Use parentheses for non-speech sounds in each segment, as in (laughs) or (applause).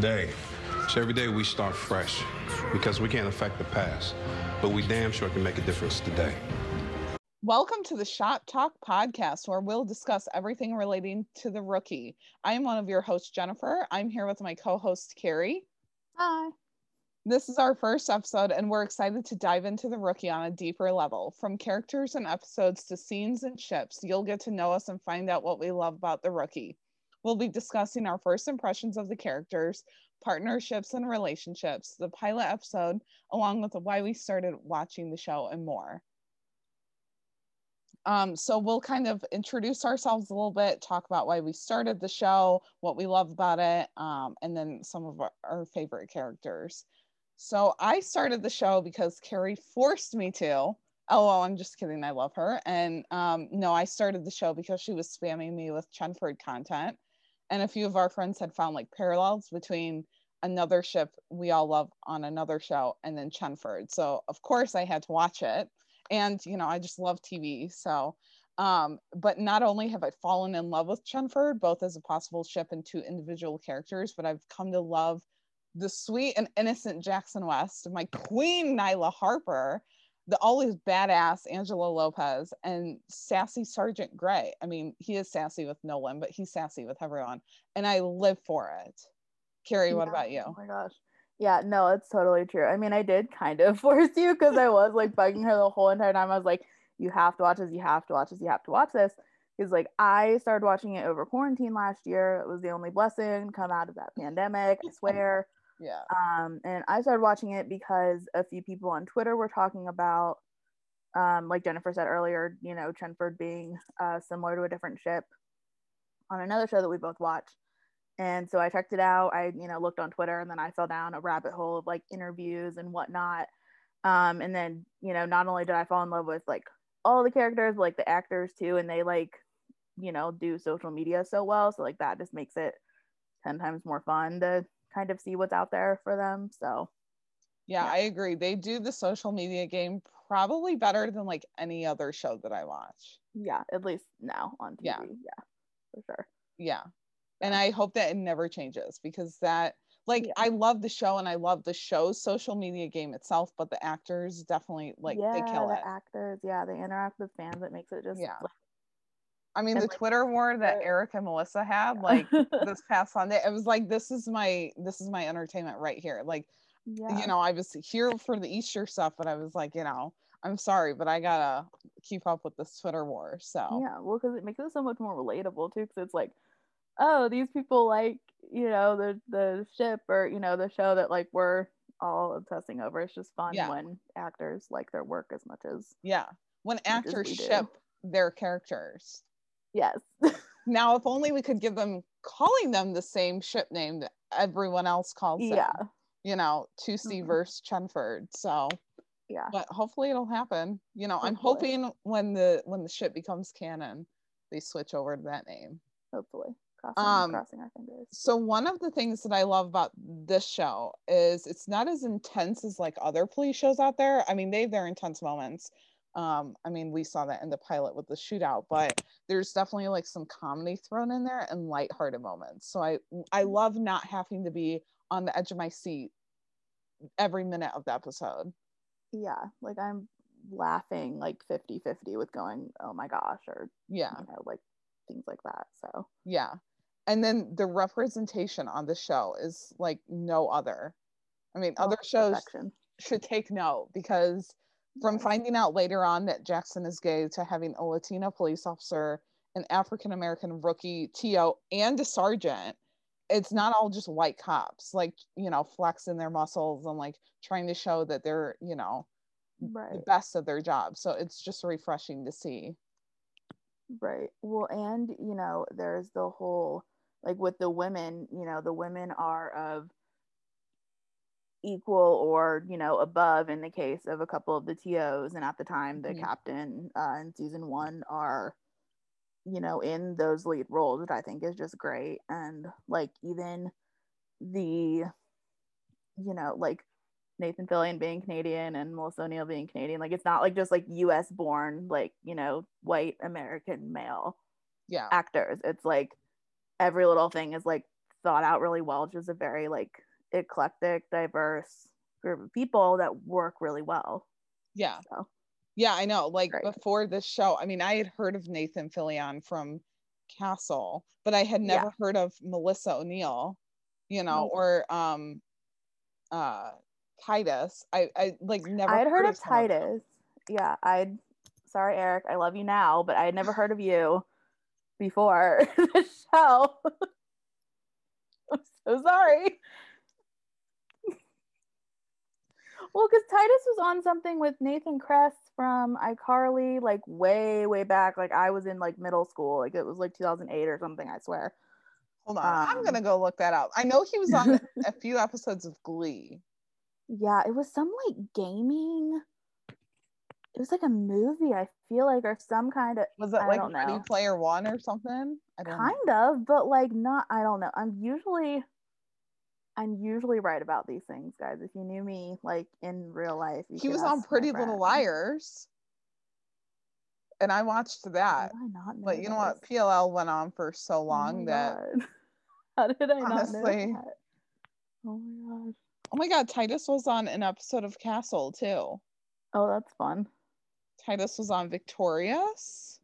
today. So every day we start fresh because we can't affect the past, but we damn sure can make a difference today. Welcome to the Shop Talk podcast, where we'll discuss everything relating to the rookie. I am one of your hosts, Jennifer. I'm here with my co host, Carrie. Hi. This is our first episode, and we're excited to dive into the rookie on a deeper level. From characters and episodes to scenes and ships, you'll get to know us and find out what we love about the rookie. We'll be discussing our first impressions of the characters, partnerships and relationships, the pilot episode, along with why we started watching the show and more. Um, so we'll kind of introduce ourselves a little bit, talk about why we started the show, what we love about it, um, and then some of our, our, favorite characters. So I started the show because Carrie forced me to. Oh, I'm just kidding. I love her. And um, no, I started the show because she was spamming me with Chenford content and a few of our friends had found like parallels between another ship we all love on another show and then Chenford. So of course I had to watch it. And you know, I just love TV. So um, but not only have I fallen in love with Chenford, both as a possible ship and two individual characters, but I've come to love the sweet and innocent Jackson West, my queen Nyla Harper, the always badass Angela Lopez and sassy Sergeant Gray. I mean, he is sassy with Nolan, but he's sassy with everyone. And I live for it. Carrie, what about you? Oh my gosh. Yeah, no, it's totally true. I mean, I did kind of (laughs) force you because I was like bugging her the whole entire time. I was like, you have to watch this, you have to watch this, you have to watch this. Because like I started watching it over quarantine last year. It was the only blessing come out of that pandemic, I swear. Yeah. Um, and I started watching it because a few people on Twitter were talking about, um, like Jennifer said earlier, you know, Chenford being uh, similar to a different ship on another show that we both watched. And so I checked it out. I, you know, looked on Twitter and then I fell down a rabbit hole of like interviews and whatnot. Um, and then, you know, not only did I fall in love with like all the characters, but, like the actors too, and they like, you know, do social media so well. So like that just makes it 10 times more fun to kind of see what's out there for them. So, yeah, yeah, I agree. They do the social media game probably better than like any other show that I watch. Yeah, at least now on TV. Yeah, yeah for sure. Yeah. And I hope that it never changes because that like yeah. I love the show and I love the show's social media game itself, but the actors definitely like yeah, they kill the it. actors, yeah, they interact with fans. It makes it just yeah. Like, I mean, the like, Twitter war that Eric and Melissa had, like this (laughs) past Sunday, it was like, this is my, this is my entertainment right here. Like, yeah. you know, I was here for the Easter stuff, but I was like, you know, I'm sorry, but I gotta keep up with this Twitter war. So yeah, well, because it makes it so much more relatable too. Because it's like, oh, these people like, you know, the the ship or you know the show that like we're all obsessing over. It's just fun yeah. when actors like their work as much as yeah, when actors ship their characters. Yes. (laughs) now, if only we could give them calling them the same ship name that everyone else calls them. Yeah. You know, 2C mm-hmm. versus Chenford. So yeah. But hopefully it'll happen. You know, hopefully. I'm hoping when the when the ship becomes canon, they switch over to that name. Hopefully. Crossing, um, crossing our fingers. So one of the things that I love about this show is it's not as intense as like other police shows out there. I mean, they have their intense moments, um i mean we saw that in the pilot with the shootout but there's definitely like some comedy thrown in there and lighthearted moments. So i i love not having to be on the edge of my seat every minute of the episode. Yeah like i'm laughing like 50 50 with going oh my gosh or yeah. you know like things like that so. Yeah. And then the representation on the show is like no other. I mean oh, other shows perfection. should take note because from finding out later on that Jackson is gay to having a Latina police officer, an African American rookie TO, and a sergeant, it's not all just white cops, like, you know, flexing their muscles and like trying to show that they're, you know, right. the best of their job. So it's just refreshing to see. Right. Well, and, you know, there's the whole, like with the women, you know, the women are of equal or you know above in the case of a couple of the tos and at the time the mm-hmm. captain uh, in season one are you know in those lead roles which i think is just great and like even the you know like nathan fillion being canadian and melissa o'neill being canadian like it's not like just like us born like you know white american male yeah actors it's like every little thing is like thought out really well. Just a very like eclectic, diverse group of people that work really well. Yeah. So. Yeah, I know. Like Great. before this show, I mean, I had heard of Nathan Fillion from Castle, but I had never Yeah. heard of Melissa O'Neill, you know, Mhm. or um uh Titus. I I like never I had heard of some them. Titus. Yeah, I'd sorry, Eric, I love you now, but I had never heard of you before (laughs) the show. (laughs) I'm so sorry. Well, because Titus was on something with Nathan Kress from iCarly, like way, way back. Like I was in like middle school, like it was like 2008 or something. I swear. Hold on. I'm Um, gonna go look that up. I know he was on (laughs) a few episodes of Glee. Yeah, it was some like gaming. It was like a movie. I feel like, or some kind of Was it I like Ready. Player One or something? I don't know. kind of but like not i don't know i'm usually i'm usually right about these things guys if you knew me like in real life He was on Pretty Little. Liars. And I watched that. I not But you know what? PLL went on for so Oh long my that God. (laughs) how did i not know that oh my gosh oh my god, Titus was on an episode of Castle too. oh that's fun Titus was on Victorious.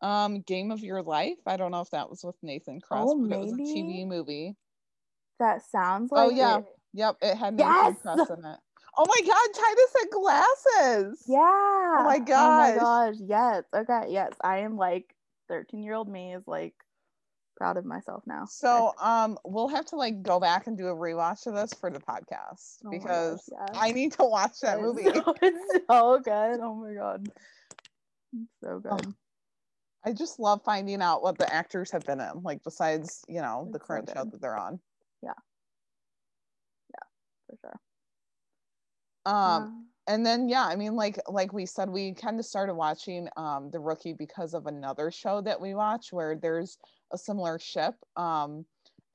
Um, Game of Your Life. I don't know if that was with Nathan Kress, Oh, but it was a. TV movie. That sounds like Oh, yeah. it- Yep, it had Yes! Kress in it. Oh my god, Titus had glasses. yeah oh my my gosh. gosh yes okay yes i am like 13 year old me is like proud of myself now So um we'll have to like go back and do a rewatch of this for the podcast Oh my gosh, because yes. I need to watch that (laughs) movie. so- it's so good. Oh my god. It's so Oh, good. I just love finding out what the actors have been in, like besides, you know, the It's so current show that they're on. For sure. Um and then yeah, I mean like like we said we kind of started watching um The Rookie because of another show that we watch where there's a similar ship. Um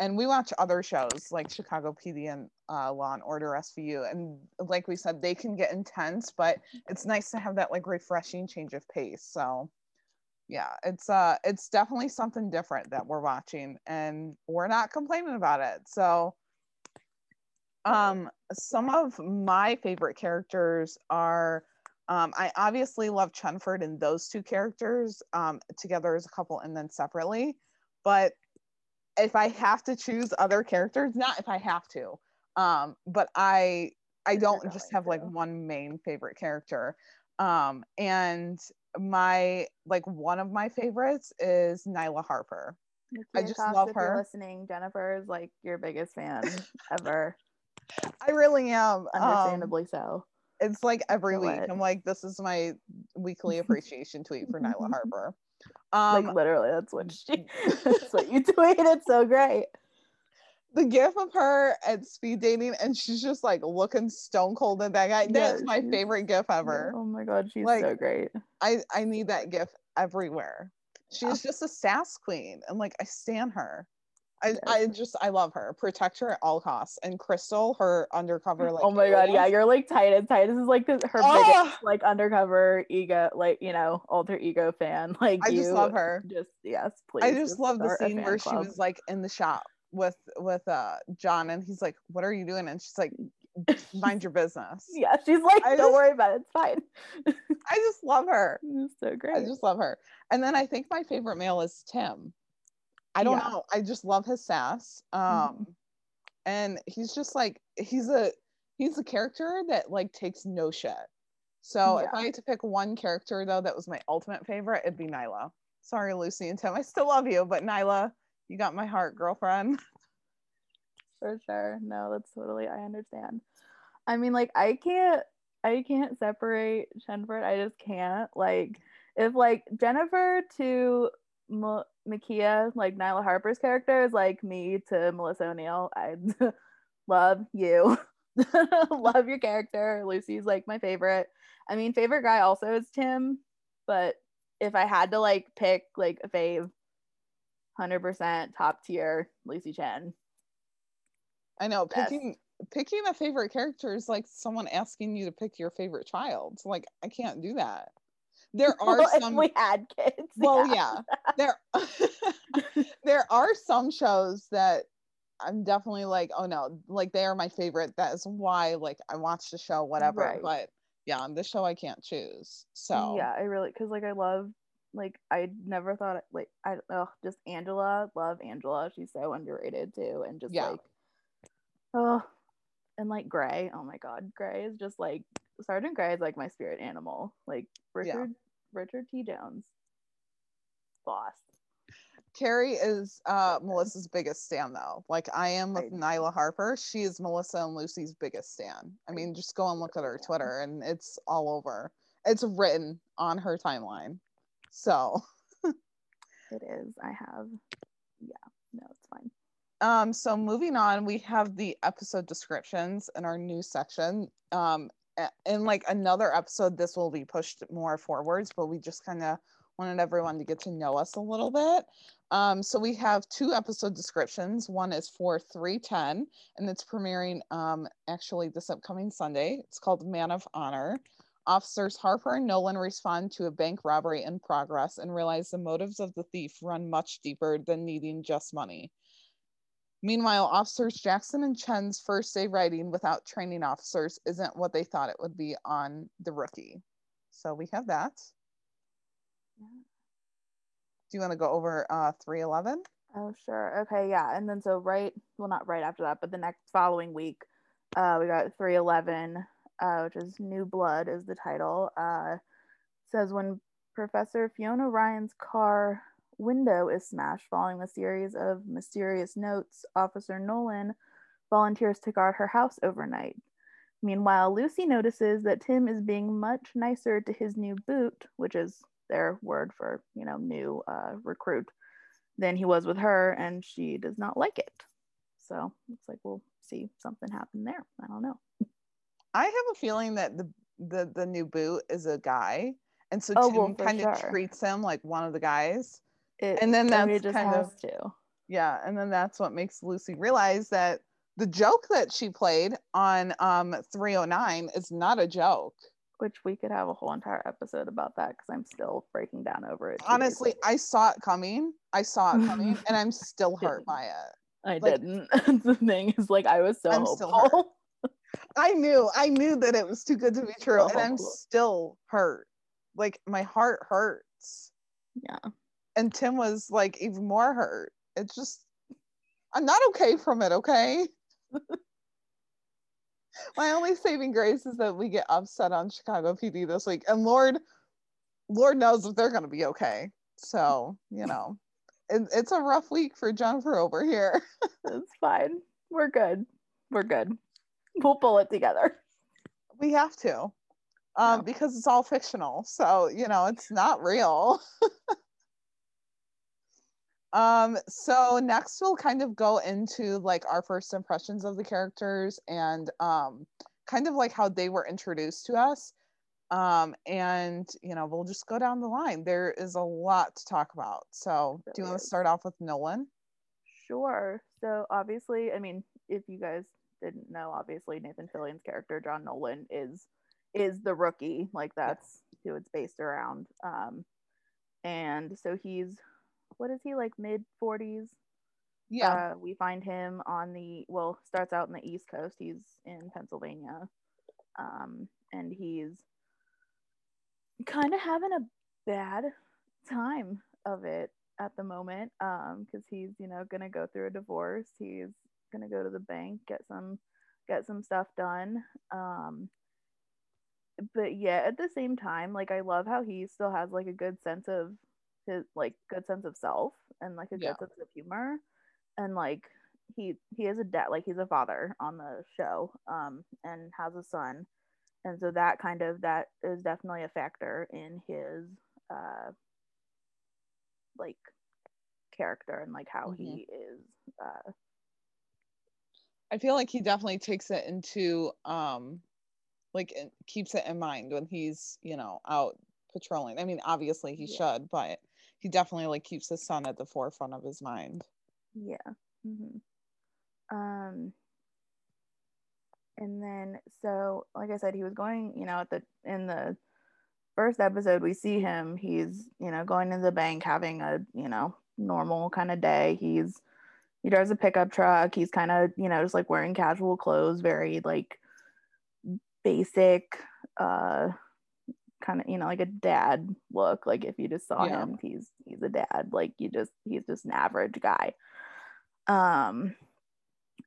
and we watch other shows like Chicago PD and uh, Law and Order SVU, and like we said, they can get intense, but it's nice to have that like refreshing change of pace. So, yeah, it's uh, it's definitely something different that we're watching, and we're not complaining about it. So, um, some of my favorite characters are. Um, I obviously love Chenford and those two characters um, together as a couple and then separately. But if I have to choose other characters, not if I have to, um, but I I don't just have like one main favorite character. Um, and my like one of my favorites is Nyla Harper. I just love if you're her. listening, Jennifer is like your biggest fan (laughs) ever. I really am. Um, Understandably so. it's like every week. it. I'm like, this is my weekly appreciation tweet for Nyla (laughs) Harper. Um, like literally, that's what she. (laughs) that's what you tweeted. It's so great. The gif of her at speed dating and she's just like looking stone cold at that guy. That's my favorite gif ever. Oh my god, she's Like, so great. I I need that gif everywhere. She's just a sass queen and like I stan her. I, Yes. I just I love her. Protect her at all costs. And Crystal, her undercover like oh my god, yeah, you're like Titus. Titus is like the, her Oh! biggest like undercover ego, like you know, alter ego fan. (laughs) Like I you, just love her. Just yes, please. I just love the scene where she was like in the shop with with uh John and he's like, What are you doing? And she's like, (laughs) Mind your business. (laughs) Yeah, she's like, I don't just- worry about it. It's fine. (laughs) I just love her. it's so great. I just love her. And then I think my favorite male is Tim. I don't Yeah. know. I just love his sass. Um Mhm. and he's just like he's a he's a character that like takes no shit. So if I had to pick one character though that was my ultimate favorite, it'd be Nyla. Sorry, Lucy and Tim. I still love you, but Nyla, you got my heart, girlfriend. (laughs) for sure. No, that's totally. I understand. I mean, like, I can't. I can't separate Chenford. I just can't. Like, if like Jennifer to M- Mekia, like Nyla Harper's character is like me to Melissa O'Neill. I (laughs) love you. (laughs) love your character. Lucy's like my favorite. I mean, favorite guy also is Tim, but if I had to like pick like a fave, hundred percent top tier, Lucy Chen. I know Yes. picking picking a favorite character is like someone asking you to pick your favorite child. Like I can't do that. There (laughs) are Well, some we had kids. well yeah there (laughs) there are some shows that I'm definitely like, oh no, like they are my favorite. That is why like I watch the show, whatever. Right. But yeah, on this show I can't choose. So yeah, I really because like I love like I never thought like I oh just Angela, love Angela. She's so underrated too, and just Yeah. like oh, and like Gray. Oh my God, Gray is just like Sergeant Gray is like my spirit animal. Like Richard Richard T. Jones, boss. Carrie is uh Melissa's biggest stan though. Like I am with I- Nyla Harper. She is Melissa and Lucy's biggest stan. I mean, just go and look at her Twitter and it's all over. It's written on her timeline. So (laughs) It is. I have. Yeah. No, it's fine. um so moving on, we have the episode descriptions in our new section. Um in like another episode, this will be pushed more forwards, but we just kind of wanted everyone to get to know us a little bit. Um, so we have two episode descriptions. One is for 310, and it's premiering um, actually this upcoming Sunday. It's called Man of Honor. Officers Harper and Nolan respond to a bank robbery in progress and realize the motives of the thief run much deeper than needing just money. Meanwhile, officers Jackson and Chen's first day riding without training officers isn't what they thought it would be on the rookie. So we have that. Yeah. Do you want to go over uh 311? Oh, sure. Okay, yeah. And then so right, well, not right after that, but the next following week, uh, we got 311, uh, which is New Blood is the title. Uh, says when Professor Fiona Ryan's car window is smashed following a series of mysterious notes, Officer Nolan volunteers to guard her house overnight. Meanwhile, Lucy notices that Tim is being much nicer to his new boot, which is their word for, you know, new uh, recruit, than he was with her, and she does not like it. So looks like we'll see something happen there. I don't know. I have a feeling that the the the new boot is a guy, and so Oh, Tim well, kind of sure. treats him like one of the guys. It, And then that's just kind of- to. Yeah, and then that's what makes Lucy realize that the joke that she played on um 309 is not a joke. Which we could have a whole entire episode about that because I'm still breaking down over it. Honestly. I saw it coming. I saw it coming, (laughs) and I'm still hurt by it. I like- didn't. (laughs) the thing is, like, I was so I'm hopeful. I knew, I knew that it was too good to be true, and I'm Oh. still hurt. Like my heart hurts. Yeah. and Tim was like even more hurt. It's just I'm not okay from it, okay? (laughs) My only saving grace is that we get upset on Chicago PD this week. And Lord Lord knows if they're gonna be okay. So, you know. It, it's a rough week for Jennifer over here. (laughs) It's fine. We're good. We're good. We'll pull it together. We have to. Um, because it's all fictional. So, you know, it's not real. (laughs) um, so next we'll kind of go into like our first impressions of the characters and um kind of like how they were introduced to us. Um, and you know, we'll just go down the line. There is a lot to talk about. So do you want to start off with Nolan? Sure. So obviously, I mean, if you guys didn't know, obviously Nathan Fillion's character John Nolan is is the rookie. Like that's who it's based around. Um, and so he's what is he like mid forties? Yeah. Uh, we find him on the well, starts out in the East Coast. He's in Pennsylvania, um, and he's kind of having a bad time of it at the moment um because he's you know gonna go through a divorce he's gonna go to the bank get some get some stuff done um but yeah at the same time like i love how he still has like a good sense of his like good sense of self and like a Yeah. good sense of humor and like he he is a dad like he's a father on the show um and has a son and so that kind of that is definitely a factor in his uh like character and like how Mhm. he is uh I feel like he definitely takes it into um like it keeps it in mind when he's, you know, out patrolling. I mean, obviously he Yeah. should, but he definitely like keeps his son at the forefront of his mind. yeah Mm-hmm. um and then so like i said he was going you know at the in the first episode we see him he's you know going to the bank having a you know normal kind of day he's he drives a pickup truck. He's kind of, you know, just like wearing casual clothes, very like basic, uh, kind of, you know, like a dad look. Like if you just saw Yeah. him, he's he's a dad. Like you just he's just an average guy. Um,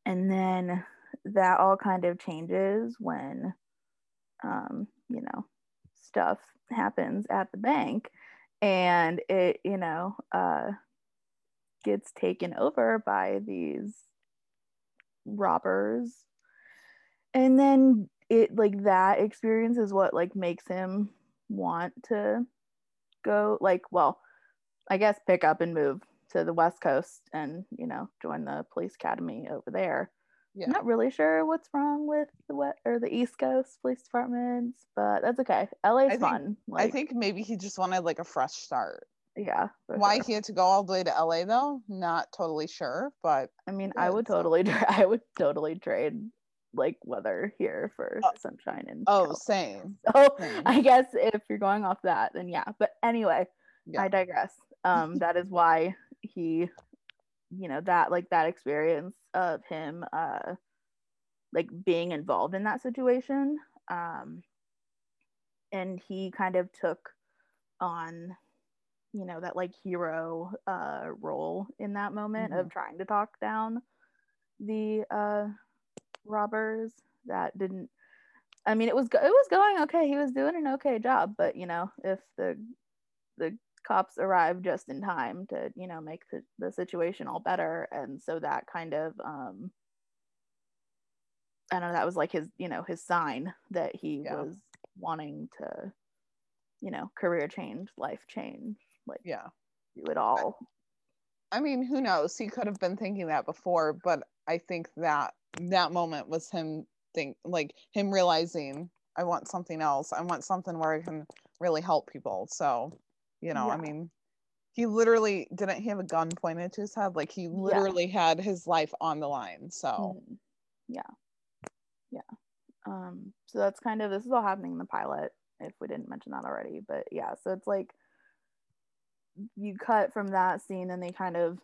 and then that all kind of changes when, um, you know, stuff happens at the bank, and it, you know, uh gets taken over by these robbers and then it like that experience is what like makes him want to go like well i guess pick up and move to the west coast and you know join the police academy over there Yeah. i'm not really sure what's wrong with the west or the east coast police departments but that's okay la's think- fun I like think maybe he just wanted like a fresh start. Yeah Why sure. he had to go all the way to LA though, not totally sure, but I mean, I would totally, (laughs) tra- I would totally trade like weather here for Oh. sunshine and oh, California. same. (laughs) So same. I guess if you're going off that, then yeah. But anyway, Yeah. I digress. Um, that is why he, you know, that like that experience of him, uh, like being involved in that situation, um, and he kind of took on you know that like hero uh role in that moment of trying to talk down the uh robbers that didn't i mean it was go- it was going okay. He was doing an okay job but you know if the the cops arrived just in time to you know make the, the situation all better and so that kind of um i don't know that was like his you know his sign that he Yeah. was wanting to you know career change life change like Yeah. do it all I mean, who knows? He could have been thinking that before, but I think that that moment was him think like him realizing I want something else. I want something where I can really help people. So, you know, I mean, he literally didn't he have a gun pointed to his head? Like he literally had his life on the line. So, Mm, yeah yeah um so that's kind of this is all happening in the pilot if we didn't mention that already but yeah so it's like you cut from that scene and they kind of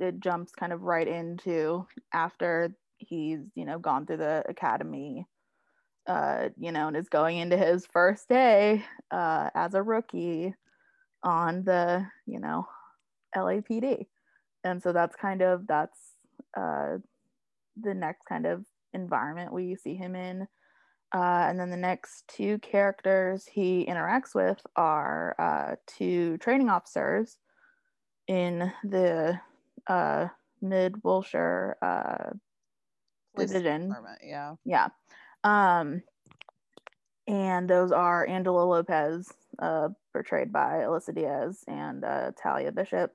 it jumps kind of right into after he's you know gone through the academy uh you know and is going into his first day uh as a rookie on the you know LAPD and so that's kind of that's uh the next kind of environment we see him in. Uh, and then the next two characters he interacts with are uh, two training officers in the uh, Mid Wilshire uh, division. yeah. Yeah. Um, and those are Angela Lopez, uh, portrayed by Alyssa Diaz, and uh, Talia Bishop,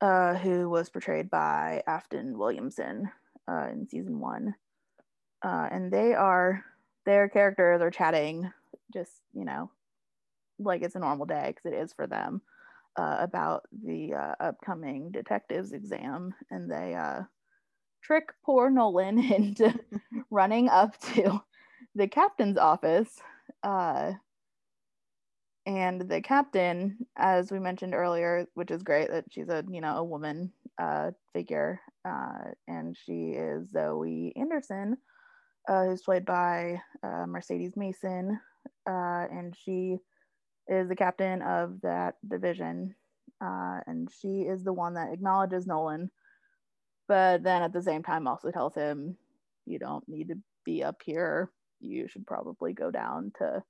uh, who was portrayed by Afton Williamson uh, in season one. Uh, and they are, their characters are chatting just, you know, like it's a normal day because it is for them uh, about the uh, upcoming detectives exam. And they uh, trick poor Nolan (laughs) into (laughs) running up to the captain's office. Uh, and the captain, as we mentioned earlier, which is great that she's a you know a woman uh, figure, uh, and she is Zoe Anderson, uh, who's played by uh, Mercedes Mason, uh, and she is the captain of that division, uh, and she is the one that acknowledges Nolan, but then at the same time also tells him, "You don't need to be up here. You should probably go down to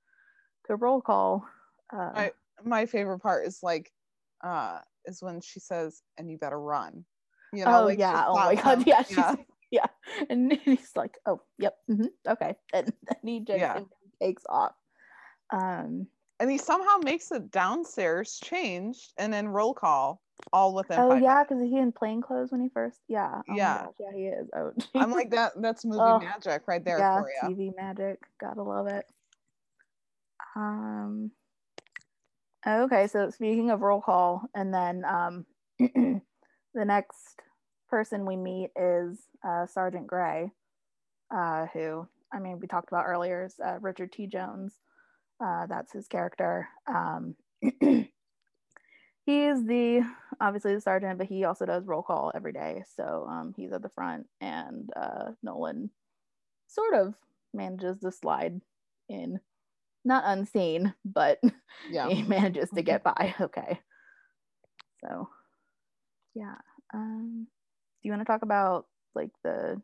to roll call." Uh, I- My favorite part is like uh is when she says, and you better run. You know, oh like yeah! Oh my god! (laughs) Yeah, she's, (laughs) yeah, And he's like, "Oh, yep, hmm okay," (laughs) and then he just Yeah. takes off. Um, And he somehow makes it downstairs, changed, and then roll call all within oh five yeah, because he in plain clothes when he first. Yeah. Oh Yeah. yeah, he is. Oh, (laughs) I'm like that that's movie Oh, magic right there yeah, for you. TV magic. Gotta love it. Um. Okay, so speaking of roll call, and then um, (clears throat) the next person we meet is uh, Sergeant Gray, uh, who I mean we talked about earlier is uh, Richard T. Jones. Uh, that's his character. Um, (clears throat) he is the obviously the sergeant, but he also does roll call every day. So um, he's at the front, and uh, Nolan sort of manages to slide in, not unseen, but (laughs) Yeah. he manages to get by. (laughs) Okay. So, yeah. Um, do you want to talk about like the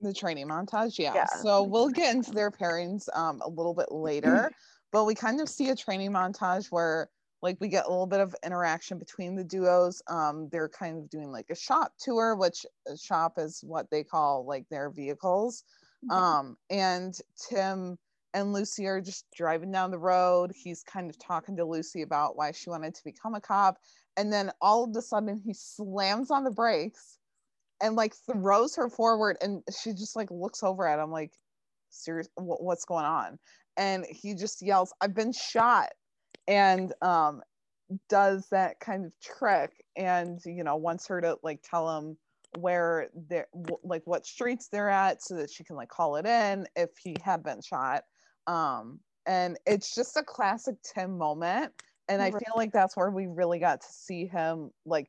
the training montage? Yeah, Yeah, so we'll get into their pairings um, a little bit later (clears throat) but we kind of see a training montage where like we get a little bit of interaction between the duos. Um, they're kind of doing like a shop tour which a shop is what they call like their vehicles. Um, and tim and lucy are just driving down the road. He's kind of talking to lucy about why she wanted to become a cop. And then all of a sudden he slams on the brakes and like throws her forward and she just like looks over at him like serious wh- what's going on? And he just yells i've been shot and um does that kind of trick and you know wants her to like tell him where they're like what streets they're at so that she can like call it in if he had been shot. Um and it's just a classic tim moment and i feel like that's where we really got to see him like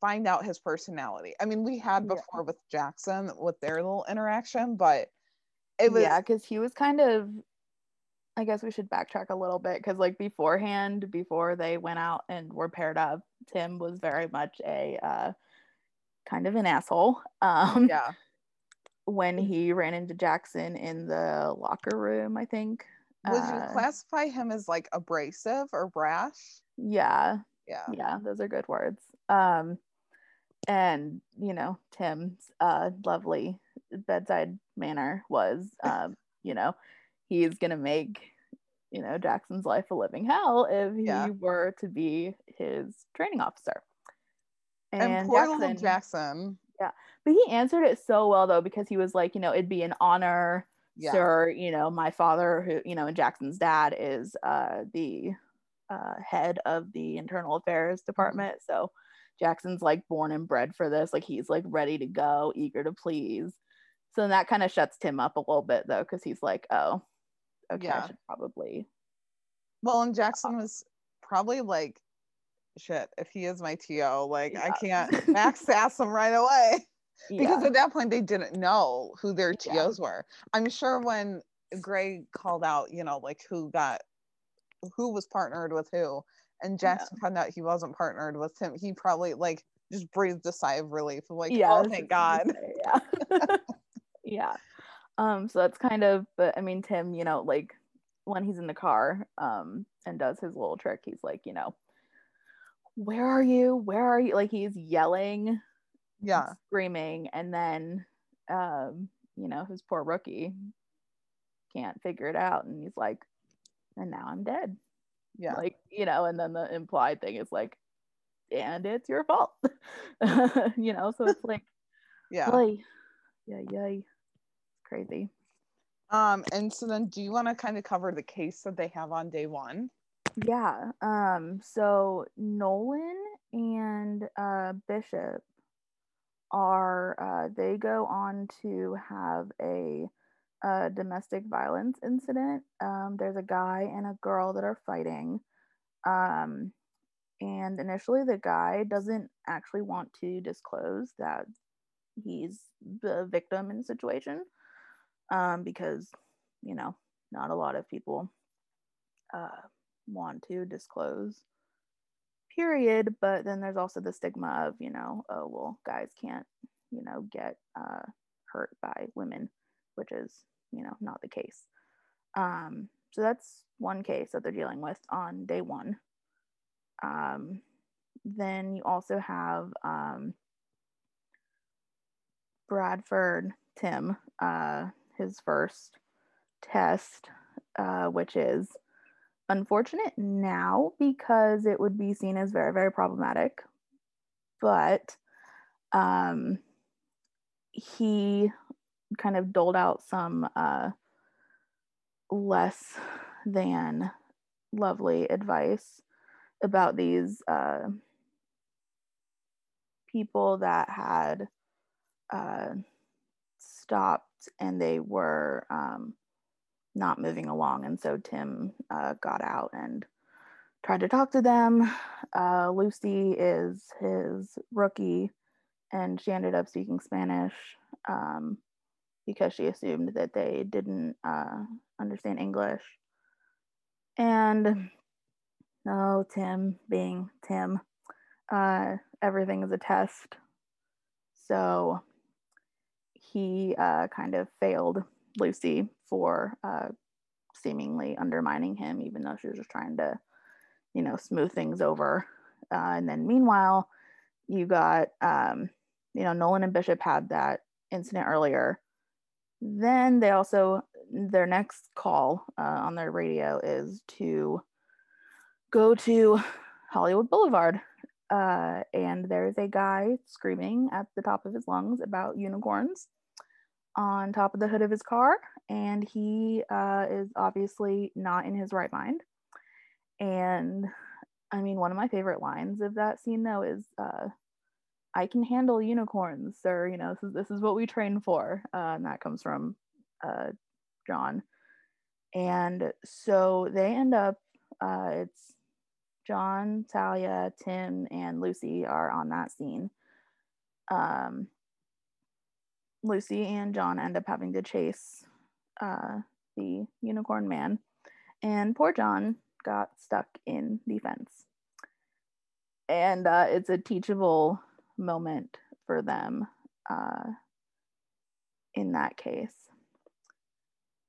find out his personality i mean we had Yeah. before with jackson with their little interaction but it was yeah, because he was kind of. I guess we should backtrack a little bit because, like, beforehand, before they went out and were paired up, Tim was very much a uh, kind of an asshole. (laughs) Um, yeah when he ran into Jackson in the locker room, I think. would you Uh, classify him as like abrasive or brash Yeah, yeah yeah, those are good words. Um, and you know, Tim's uh, lovely bedside manner was, um, (laughs) you know, he's gonna make you know Jackson's life a living hell if he Yeah. were to be his training officer. and, poor little jackson Yeah. but he answered it so well though because he was like, you know, it'd be an honor yeah sir you know my father who you know and jackson's dad is uh the uh, head of the internal affairs department so jackson's like born and bred for this like he's like ready to go eager to please so then that kind of shuts tim up a little bit though because he's like oh okay i Yeah. should probably well and jackson uh, was probably like shit if he is my to like i can't (laughs) max backsass him right away because at that point they didn't know who their Yeah. TOs were. I'm sure when Greg called out, you know, like who got who was partnered with who, and Jackson found out he wasn't partnered with him, he probably like just breathed a sigh of relief, of like, yeah oh thank God. yeah. Yeah. Um so that's kind of but i mean tim you know like when he's in the car um and does his little trick he's like you know where are you? Where are you? Like he's yelling Yeah. screaming and then um you know his poor rookie can't figure it out and he's like and now i'm dead Yeah. like you know and then the implied thing is like and it's your fault (laughs) you know so it's like (laughs) Yeah. Oy. yeah yeah it's crazy Um, and so then do you want to kind of cover the case that they have on day one? yeah um so nolan and uh bishop are uh they go on to have a uh domestic violence incident. Um there's a guy and a girl that are fighting. Um and initially the guy doesn't actually want to disclose that he's the victim in the situation um because you know not a lot of people uh want to disclose period. But then there's also the stigma of you know oh well guys can't you know get uh hurt by women which is you know not the case. Um so that's one case that they're dealing with on day one. Um then you also have um bradford tim uh his first test uh which is unfortunate now because it would be seen as very very problematic. But um he kind of doled out some uh less than lovely advice about these uh people that had uh stopped and they were um not moving along and so tim uh, got out and tried to talk to them. Uh, Lucy is his rookie, and she ended up speaking Spanish um, because she assumed that they didn't uh, understand English. And no, Tim being Tim, uh, everything is a test. So he uh, kind of failed Lucy for uh, seemingly undermining him, even though she was just trying to, you know, smooth things over. Uh, and then meanwhile, you got, um, you know, Nolan and Bishop had that incident earlier. Then they also, their next call uh, on their radio is to go to Hollywood Boulevard. Uh, and there's a guy screaming at the top of his lungs about unicorns on top of the hood of his car, and he uh, is obviously not in his right mind. And I mean, one of my favorite lines of that scene, though, is uh, "I can handle unicorns, sir. You know, this is, this is what we train for," uh, and that comes from uh, John. And so they end up. Uh, it's John, Talia, Tim, and Lucy are on that scene. Um, Lucy and John end up having to chase uh, the unicorn man, and poor John got stuck in the fence. And uh, it's a teachable moment for them uh, in that case.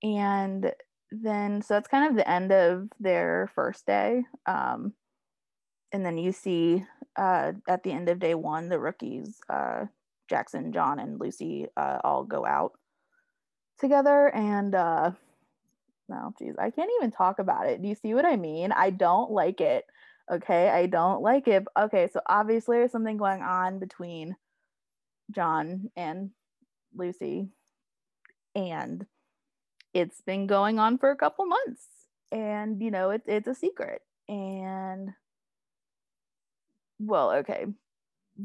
And then, so that's kind of the end of their first day. Um, and then you see uh, at the end of day one, the rookies uh, Jackson, John, and Lucy uh, all go out together. And uh, no, geez, I can't even talk about it. Do you see what I mean? I don't like it. Okay, I don't like it. Okay, so obviously there's something going on between John and Lucy, and it's been going on for a couple months. And you know, it's it's a secret. And well, okay,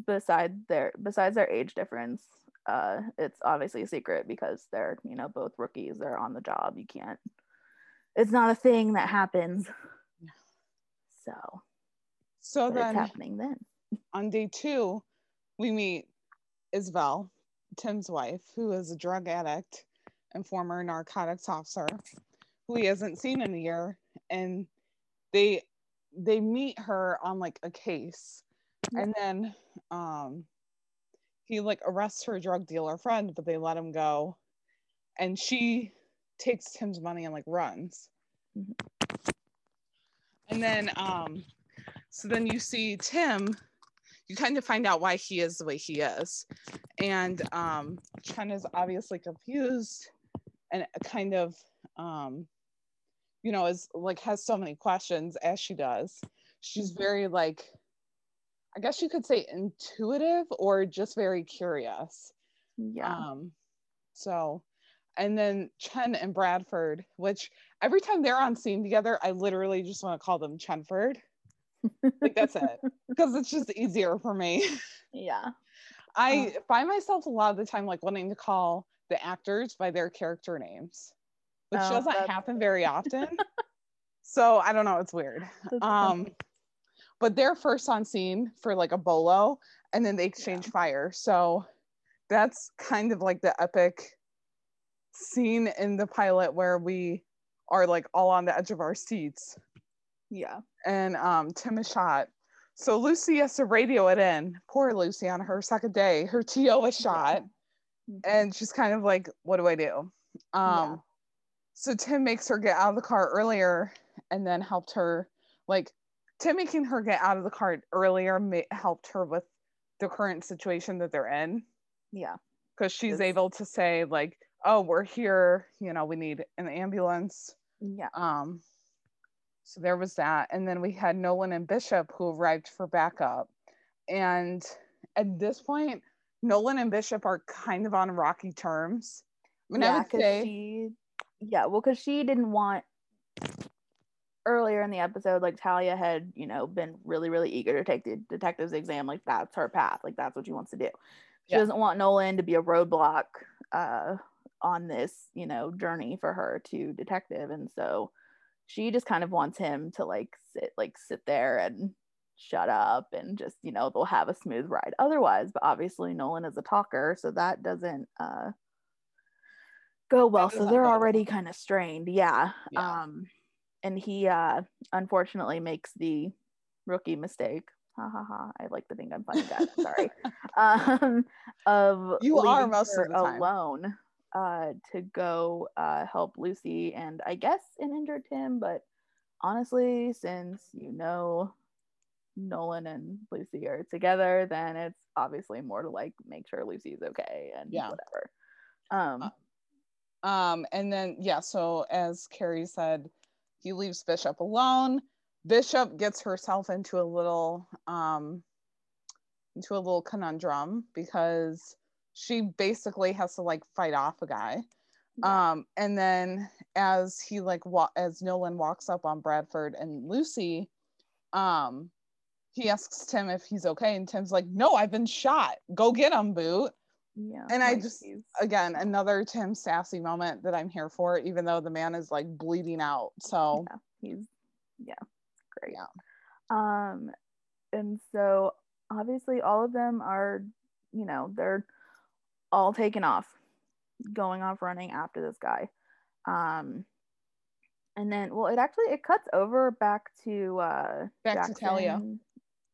beside their besides their age difference uh it's obviously a secret because they're you know both rookies they're on the job you can't it's not a thing that happens so so then happening then? on day two we meet isabel tim's wife who is a drug addict and former narcotics officer who he hasn't seen in a year. And they they meet her on like a case. And then um he like arrests her drug dealer friend but they let him go. And she takes tim's money and like runs. Mm-hmm. and then um so then you see tim you kind of find out why he is the way he is and um chen is obviously confused and kind of um you know is like has so many questions as she does she's very like I guess you could say intuitive or just very curious. Yeah. Um, so, and then Chen and Bradford, which every time they're on scene together, I literally just want to call them Chenford. Like that's it, (laughs) because it's just easier for me. Yeah. I uh, find myself a lot of the time like wanting to call the actors by their character names, which oh, doesn't happen very often. (laughs) so I don't know, it's weird. Um, funny but they're first on scene for like a bolo and then they exchange yeah. fire so that's kind of like the epic scene in the pilot where we are like all on the edge of our seats yeah and um tim is shot so lucy has to radio it in poor lucy on her second day her to is shot yeah. Mm-hmm. and she's kind of like what do i do um yeah. so tim makes her get out of the car earlier and then helped her like Tim making her get out of the car earlier may- helped her with the current situation that they're in. Yeah. Because she's it's... able to say, like, oh, we're here, you know, we need an ambulance. Yeah. Um, so there was that. And then we had Nolan and Bishop who arrived for backup. And at this point, Nolan and Bishop are kind of on rocky terms. I mean, yeah, because say... she, yeah, well, because she didn't want earlier in the episode, like Talia had, you know, been really, really eager to take the detective's exam. Like that's her path. Like that's what she wants to do. She yeah. doesn't want Nolan to be a roadblock uh, on this, you know, journey for her to detective. And so she just kind of wants him to like sit like sit there and shut up and just you know they'll have a smooth ride otherwise but obviously nolan is a talker so that doesn't uh go well so they're already kind of strained yeah. Yeah. um and he uh unfortunately makes the rookie mistake ha ha ha i like to think i'm funny guys sorry (laughs) um of You are most of the time. alone uh to go uh help lucy and i guess an injured tim but honestly since you know nolan and lucy are together then it's obviously more to like make sure lucy's okay and Yeah. whatever um Uh, Um, and then yeah, so as Carrie said, he leaves Bishop alone. Bishop gets herself into a little um into a little conundrum because she basically has to like fight off a guy. Yeah. Um, and then as he like wa- as Nolan walks up on Bradford and Lucy, um, he asks Tim if he's okay, and Tim's like, "No, I've been shot. Go get him, boot." yeah and I just- he's- again another tim sassy moment that i'm here for even though the man is like bleeding out so yeah, he's yeah great Yeah. um and so obviously all of them are you know they're all taken off going off running after this guy um and then well it actually it cuts over back to uh Back to Talia.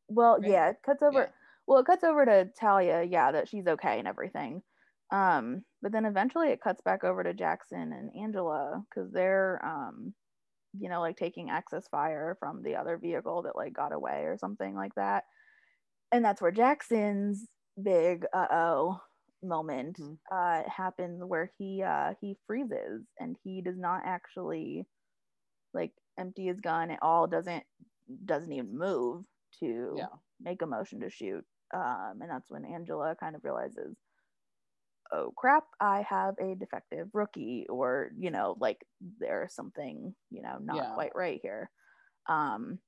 Well Right? yeah it cuts over Yeah. well it cuts over to talia yeah that she's okay and everything um but then eventually it cuts back over to jackson and angela because they're um you know like taking excess fire from the other vehicle that like got away or something like that and that's where jackson's big uh-oh moment Mhm. uh happens where he uh he freezes and he does not actually like empty his gun at all doesn't doesn't even move to Yeah. make a motion to shoot um and that's when angela kind of realizes oh crap i have a defective rookie or you know like there's something you know not Yeah. quite right here um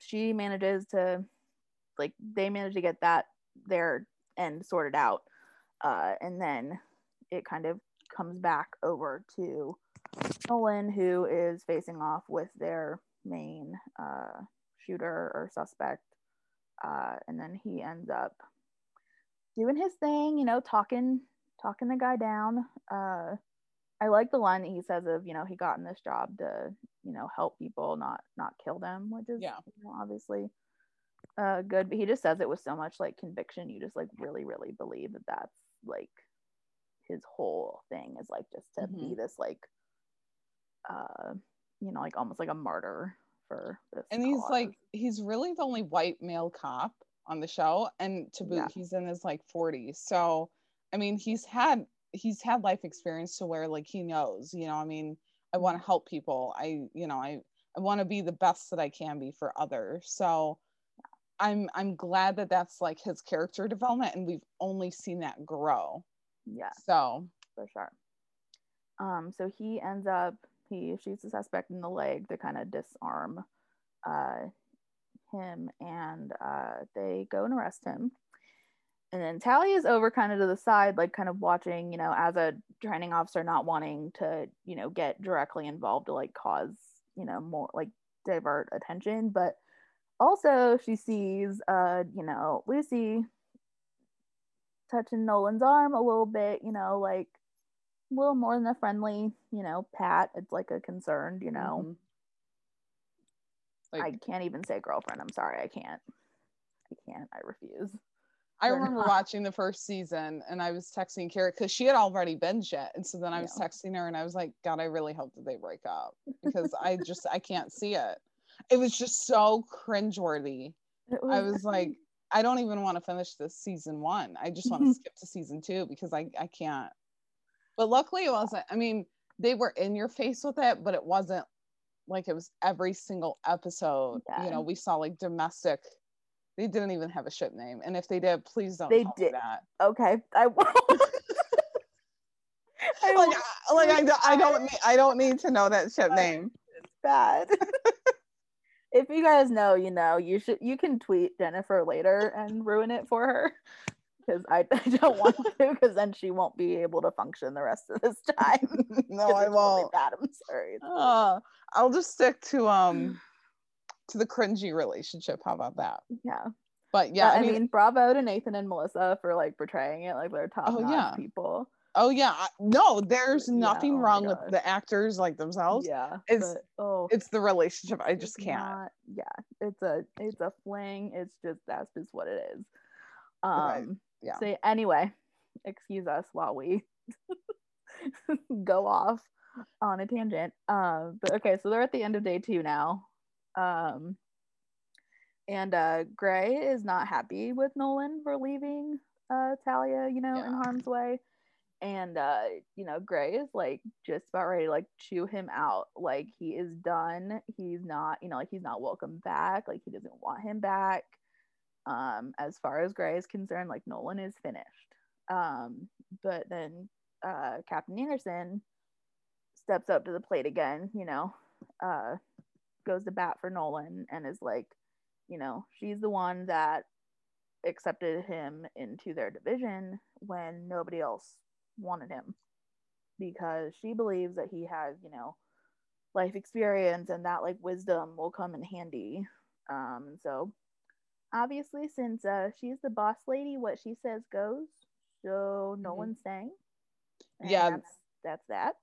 she manages to like they manage to get that their end sorted out uh and then it kind of comes back over to nolan who is facing off with their main uh shooter or suspect. Uh and then he ends up doing his thing you know talking talking the guy down. Uh i like the line that he says of you know he got in this job to you know help people not not kill them which is Yeah. you know, obviously uh good. But he just says it with so much like conviction. You just like really really believe that that's like his whole thing is like just to be this like uh you know like almost like a martyr for this and he's like he's really the only white male cop on the show and to boot Yeah. he's in his like 40s so i mean he's had he's had life experience to where like he knows you know i mean i want to help people. I you know i i want to be the best that i can be for others. So i'm i'm glad that that's like his character development and we've only seen that grow yeah so for sure. Um, so he ends up he shoots the suspect in the leg to kind of disarm uh, him, and uh, they go and arrest him. And then Talia is over kind of to the side, like kind of watching, you know, as a training officer, not wanting to, you know, get directly involved to like cause, you know, more like divert attention. But also she sees, uh, you know, Lucy touching Nolan's arm a little bit, you know, like a little more than a friendly, you know, pat. It's like a concerned, you know. mhm. like I can't even say girlfriend. I'm sorry, I can't. I can't. I refuse. I remember (laughs) watching the first season and I was texting Kara because she had already binged it. And so then I was Yeah. texting her and I was like, God, I really hope that they break up because I just, I can't see it. It was just so cringeworthy. It I was like, I don't even want to finish this season one. I just want to (laughs) skip to season two because I, I can't. But luckily it wasn't. I mean, they were in your face with it, but it wasn't like it was every single episode. Yeah. You know, we saw like domestic. They didn't even have a ship name, and if they did, please don't They did. that. okay, I won't. I (laughs) Like, won't. I- like I, don't- I don't need, I don't need to know that ship (laughs) name. It's bad. If you guys know, you know, you should you can tweet Jennifer later and ruin it for her. because I, (laughs) I don't want (laughs) to because then she won't be able to function the rest of this time. (laughs) no, I won't. Bad. I'm sorry. Uh, I'll just stick to um (sighs) to the cringy relationship. How about that? yeah. But yeah, But, I mean, bravo to Nathan and Melissa for like portraying it like they're top Oh, yeah. people. Oh yeah, no, there's Yeah, nothing oh wrong with the actors like themselves. Yeah. It's- but, oh, It's the relationship. I just can't. not- yeah, it's a it's a fling. It's just that's just what it is. Right, Um. yeah. So anyway, excuse us while we (laughs) go off on a tangent. Um. But okay, so they're at the end of day two now. Um. And uh, Gray is not happy with Nolan for leaving uh, Talia, you know, in harm's way. And uh, you know, Gray is like just about ready to like chew him out. Like he is done. He's not, you know, like he's not welcome back. Like he doesn't want him back. Um, as far as Gray is concerned, like Nolan is finished. Um, but then uh Captain Andersen steps up to the plate again, you know, uh goes to bat for Nolan and is like, you know, she's the one that accepted him into their division when nobody else wanted him because she believes that he has, you know, life experience and that like wisdom will come in handy. Um, so obviously, since uh, she's the boss lady, what she says goes. So no Mhm. one's saying. And Yeah. that's that's that.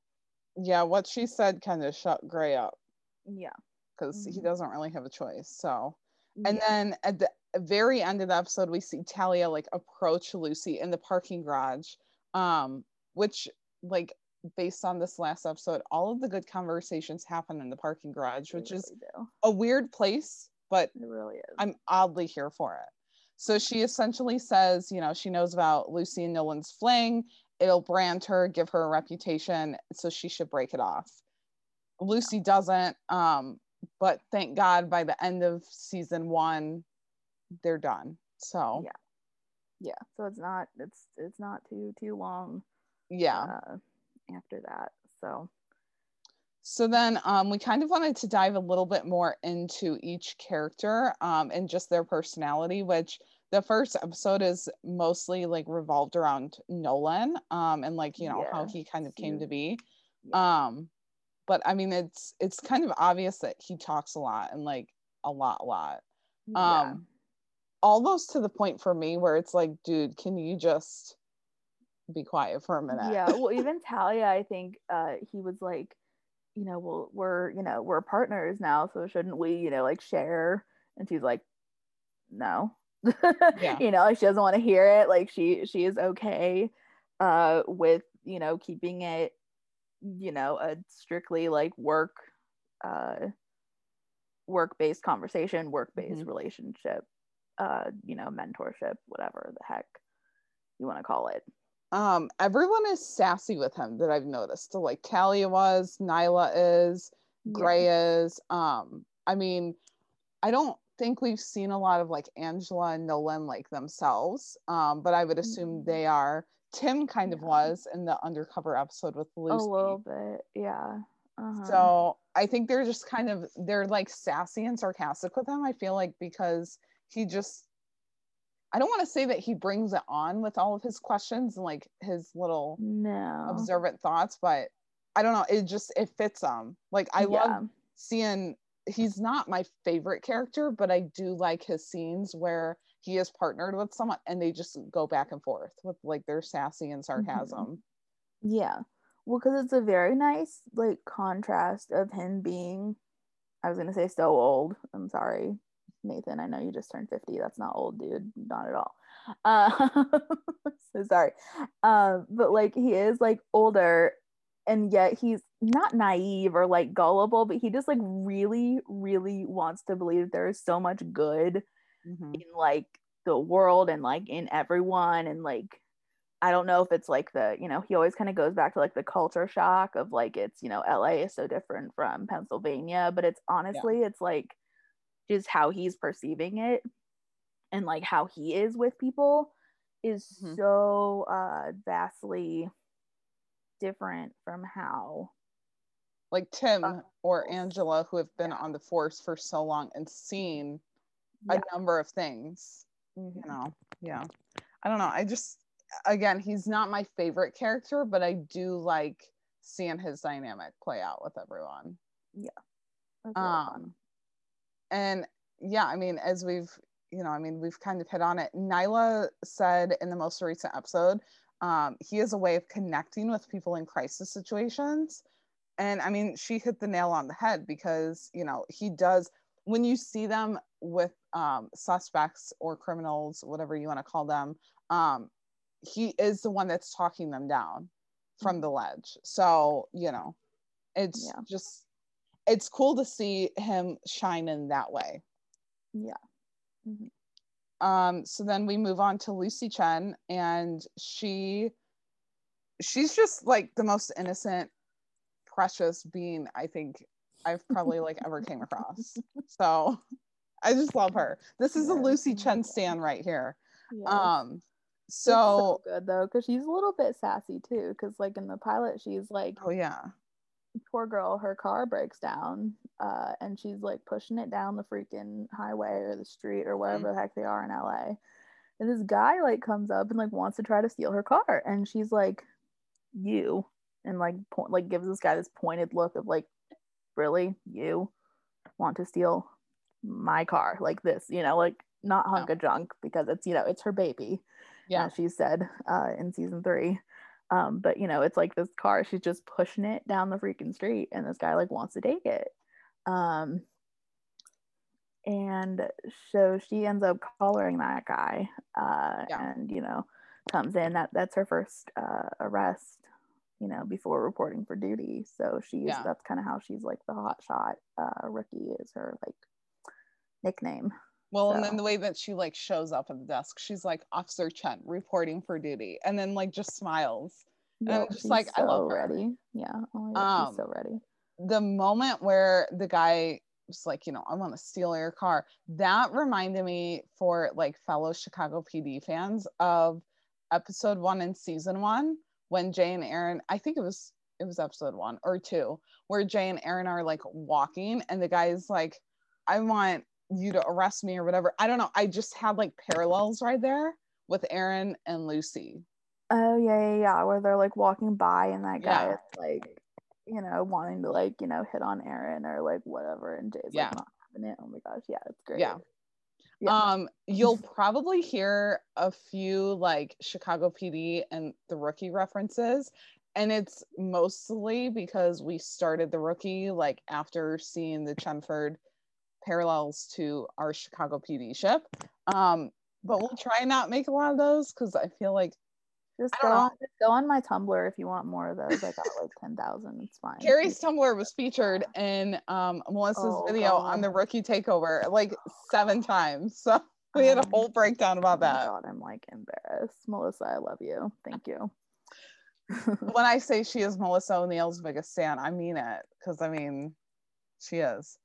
Yeah, what she said kind of shut Gray up Yeah. because he Mhm. doesn't really have a choice. So And yeah. then at the very end of the episode, we see Talia like approach Lucy in the parking garage, um, which like based on this last episode, all of the good conversations happen in the parking garage, which is do. a weird place, but It really is. I'm oddly here for it. So she essentially says, you know, she knows about Lucy and Nolan's fling. It'll brand her, give her a reputation, so she should break it off. Lucy doesn't, um, but thank God by the end of season one, they're done. So Yeah. Yeah. So it's not it's it's not too too long yeah. uh, after that. So So then um, we kind of wanted to dive a little bit more into each character um, and just their personality, which the first episode is mostly like revolved around Nolan um, and like, you know, how he kind of came to be. Um, but I mean, it's it's kind of obvious that he talks a lot and like a lot, a lot. yeah. Almost to the point for me where it's like, dude, can you just be quiet for a minute? Yeah, well, (laughs) even Talia, I think uh, he was like, you know, well, we're, you know, we're partners now, so shouldn't we, you know, like share? And she's like, no, (laughs) Yeah. you know, like she doesn't want to hear it. Like she, she is okay uh, with, you know, keeping it, you know, a strictly like work, uh, work-based conversation, work-based Mhm. relationship, uh, you know, mentorship, whatever the heck you want to call it. um everyone is sassy with him that i've noticed so like talia was nyla is gray is um i mean i don't think we've seen a lot of like angela and nolan like themselves um but i would assume Mhm. they are tim kind of was in the undercover episode with lucy A little bit, yeah. Uh-huh. so i think they're just kind of they're like sassy and sarcastic with him i feel like because he just i don't want to say that he brings it on with all of his questions and like his little no, observant thoughts but i don't know it just it fits him like i love seeing he's not my favorite character but i do like his scenes where he is partnered with someone and they just go back and forth with like their sassy and mm-hmm. sarcasm Yeah. Well, because it's a very nice like contrast of him being, I was gonna say so old. I'm sorry, Nathan. I know you just turned 50. That's not old, dude. Not at all. Uh, (laughs) so sorry. Um, but like he is like older, and yet he's not naive or like gullible, but he just like really, really wants to believe there is so much good Mhm. in like the world and like in everyone and like I don't know if it's like the, you know, he always kind of goes back to like the culture shock of like it's, you know, LA is so different from Pennsylvania, but it's honestly it's like just how he's perceiving it and like how he is with people is Mhm. so uh vastly different from how like tim Uh, or angela who have been Yeah. on the force for so long and seen Yeah. a number of things Mhm. you know yeah I don't know. I just again, he's not my favorite character, but I do like seeing his dynamic play out with everyone. yeah Um. And yeah, I mean, as we've you know, I mean, we've kind of hit on it. Nyla said in the most recent episode, um, he is a way of connecting with people in crisis situations. And I mean, she hit the nail on the head because, you know, he does, when you see them with um, suspects or criminals, whatever you want to call them, um, he is the one that's talking them down from the ledge. So, you know, it's Yeah. just, it's cool to see him shine in that way. Yeah. Mhm. Um, so then we move on to Lucy Chen, and she she's just like the most innocent, precious being I think I've probably like ever came across. (laughs) So I just love her. This is a Lucy Chen stand right here. Yeah. Um, It's so good though, because she's a little bit sassy too. Because like in the pilot, she's like, oh yeah, poor girl, her car breaks down, uh, and she's like pushing it down the freaking highway or the street or wherever the heck they are in LA. And this guy like comes up and like wants to try to steal her car, and she's like, "You," and like point like gives this guy this pointed look of like, "Really, you want to steal my car like this?" You know, like not hunk of junk because it's you know it's her baby yeah, she said uh, in season three. Um, but you know, it's like this car, she's just pushing it down the freaking street, and this guy like wants to take it. Um, and so she ends up collaring that guy, uh, Yeah. and you know, comes in. That that's her first uh, arrest, you know, before reporting for duty. So she's Yeah. that's kind of how she's like the hot shot uh, rookie is her like nickname. Well, and then the way that she like shows up at the desk, she's like Officer Chen reporting for duty, and then like just smiles. And I'm just like, I love her. ready. Yeah, oh God, she's so Um, ready. the moment where the guy was like, you know, I want to steal your car, that reminded me for like fellow Chicago PD fans of episode one in season one when Jay and Erin, I think it was it was episode one or two, where Jay and Erin are like walking and the guy's like, I want you to arrest me or whatever. I don't know. I just had like parallels right there with Erin and Lucy. Oh yeah, yeah, yeah. Where they're like walking by and that guy Yeah. is like, you know, wanting to like, you know, hit on Erin or like whatever, and Jay's Yeah. like not having it. Oh my gosh, yeah, it's great. Yeah. Yeah. Um, you'll probably hear a few like Chicago PD and the rookie references, and it's mostly because we started the rookie like after seeing the Chenford parallels to our Chicago PD ship. Um, but we'll try and not make a lot of those because I feel like Just go on, just go on my Tumblr if you want more of those. I got like ten thousand. It's fine. Carrie's Tumblr was featured in um, Melissa's Oh, video on the rookie takeover like seven times. So we had a Um, whole breakdown Oh about my that. God, I'm like embarrassed. Melissa, I love you. Thank you. (laughs) when I say she is Melissa O'Neill's biggest fan, I mean it because I mean she is.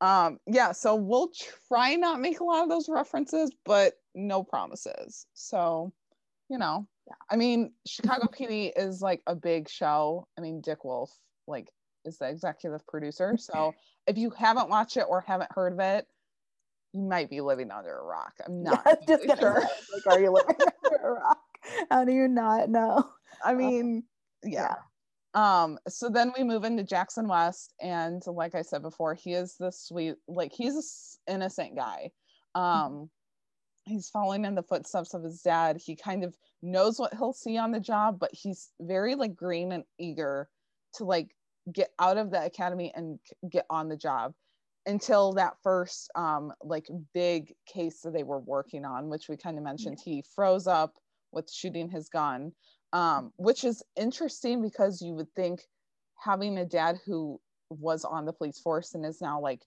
Um, yeah, so we'll try not make a lot of those references, but no promises. So, you know, Yeah. I mean, Chicago PD is like a big show. I mean, Dick Wolf like is the executive producer. So if you haven't watched it or haven't heard of it, you might be living under a rock. I'm not was (laughs) just sure. like, are you living (laughs) under a rock? How do you not know? I mean, yeah. Um, so then we move into Jackson West, and like I said before, he is the sweet, like he's a s- innocent guy. Um, he's following in the footsteps of his dad. He kind of knows what he'll see on the job, but he's very like green and eager to like get out of the academy and get on the job until that first um like big case that they were working on which we kind of mentioned he froze up with shooting his gun um which is interesting because you would think having a dad who was on the police force and is now like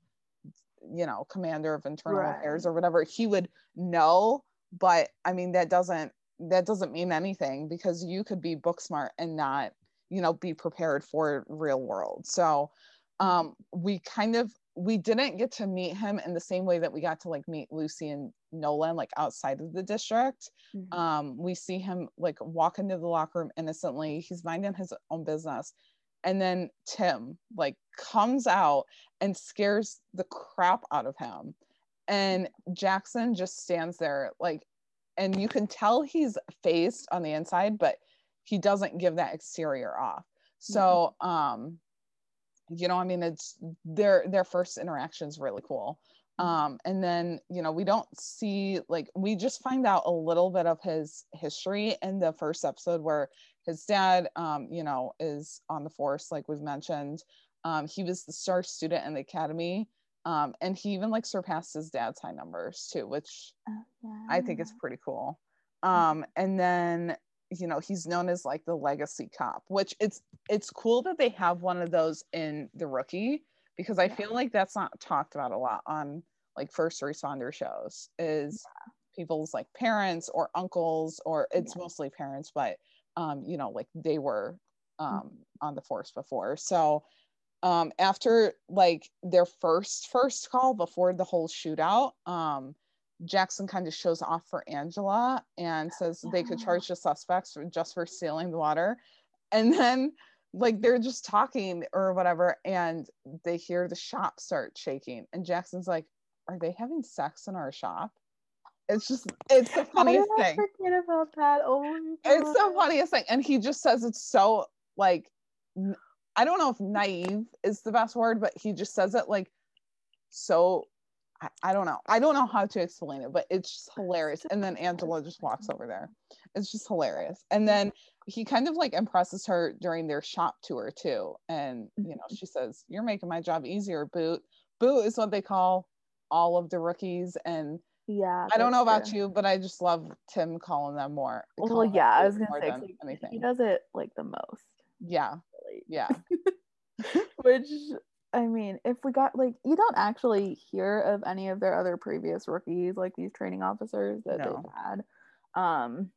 you know commander of internal Right. affairs or whatever he would know but i mean that doesn't that doesn't mean anything because you could be book smart and not you know be prepared for real world so um we kind of we didn't get to meet him in the same way that we got to like meet lucy and nolan like outside of the district. Mhm. um we see him like walk into the locker room innocently. He's minding his own business. And then tim like comes out and scares the crap out of him. And jackson just stands there like and you can tell he's fazed on the inside, but he doesn't give that exterior off. So, um, you know, I mean, it's their their first interaction is really cool. Um, and then you know, we don't see like we just find out a little bit of his history in the first episode where his dad, um, you know, is on the force, like we've mentioned. Um, he was the star student in the academy. Um, and he even like surpassed his dad's high numbers too, which Oh, yeah. I think is pretty cool. Um, and then you know he's known as like the legacy cop, which it's it's cool that they have one of those in the rookie because I Yeah. feel like that's not talked about a lot on like first responder shows. Is people's like parents or uncles or it's Yeah. mostly parents, but um, you know like they were um Mm-hmm. on the force before. So um after like their first first call before the whole shootout um jackson kind of shows off for angela and says they could oh. charge the suspects for, just for stealing the water. And then like they're just talking or whatever and they hear the shop start shaking. And jackson's like are they having sex in our shop? It's just it's the funniest thing. forget about that? Oh my it's the funniest thing. And he just says it's so like I don't know if naive is the best word but he just says it like so I, I don't know. I don't know how to explain it but it's just hilarious. And then angela just walks over there. It's just hilarious. And then he kind of like impresses her during their shop tour too. And mm-hmm. you know she says you're making my job easier boot. Boot is what they call all of the rookies. And Yeah. i don't know about true. you but i just love tim calling them more Well, calling yeah, I was gonna say he- anything. he does it like the most. yeah. Really. yeah. (laughs) Which I mean, if we got like you don't actually hear of any of their other previous rookies, like these training officers that No. they've had. Um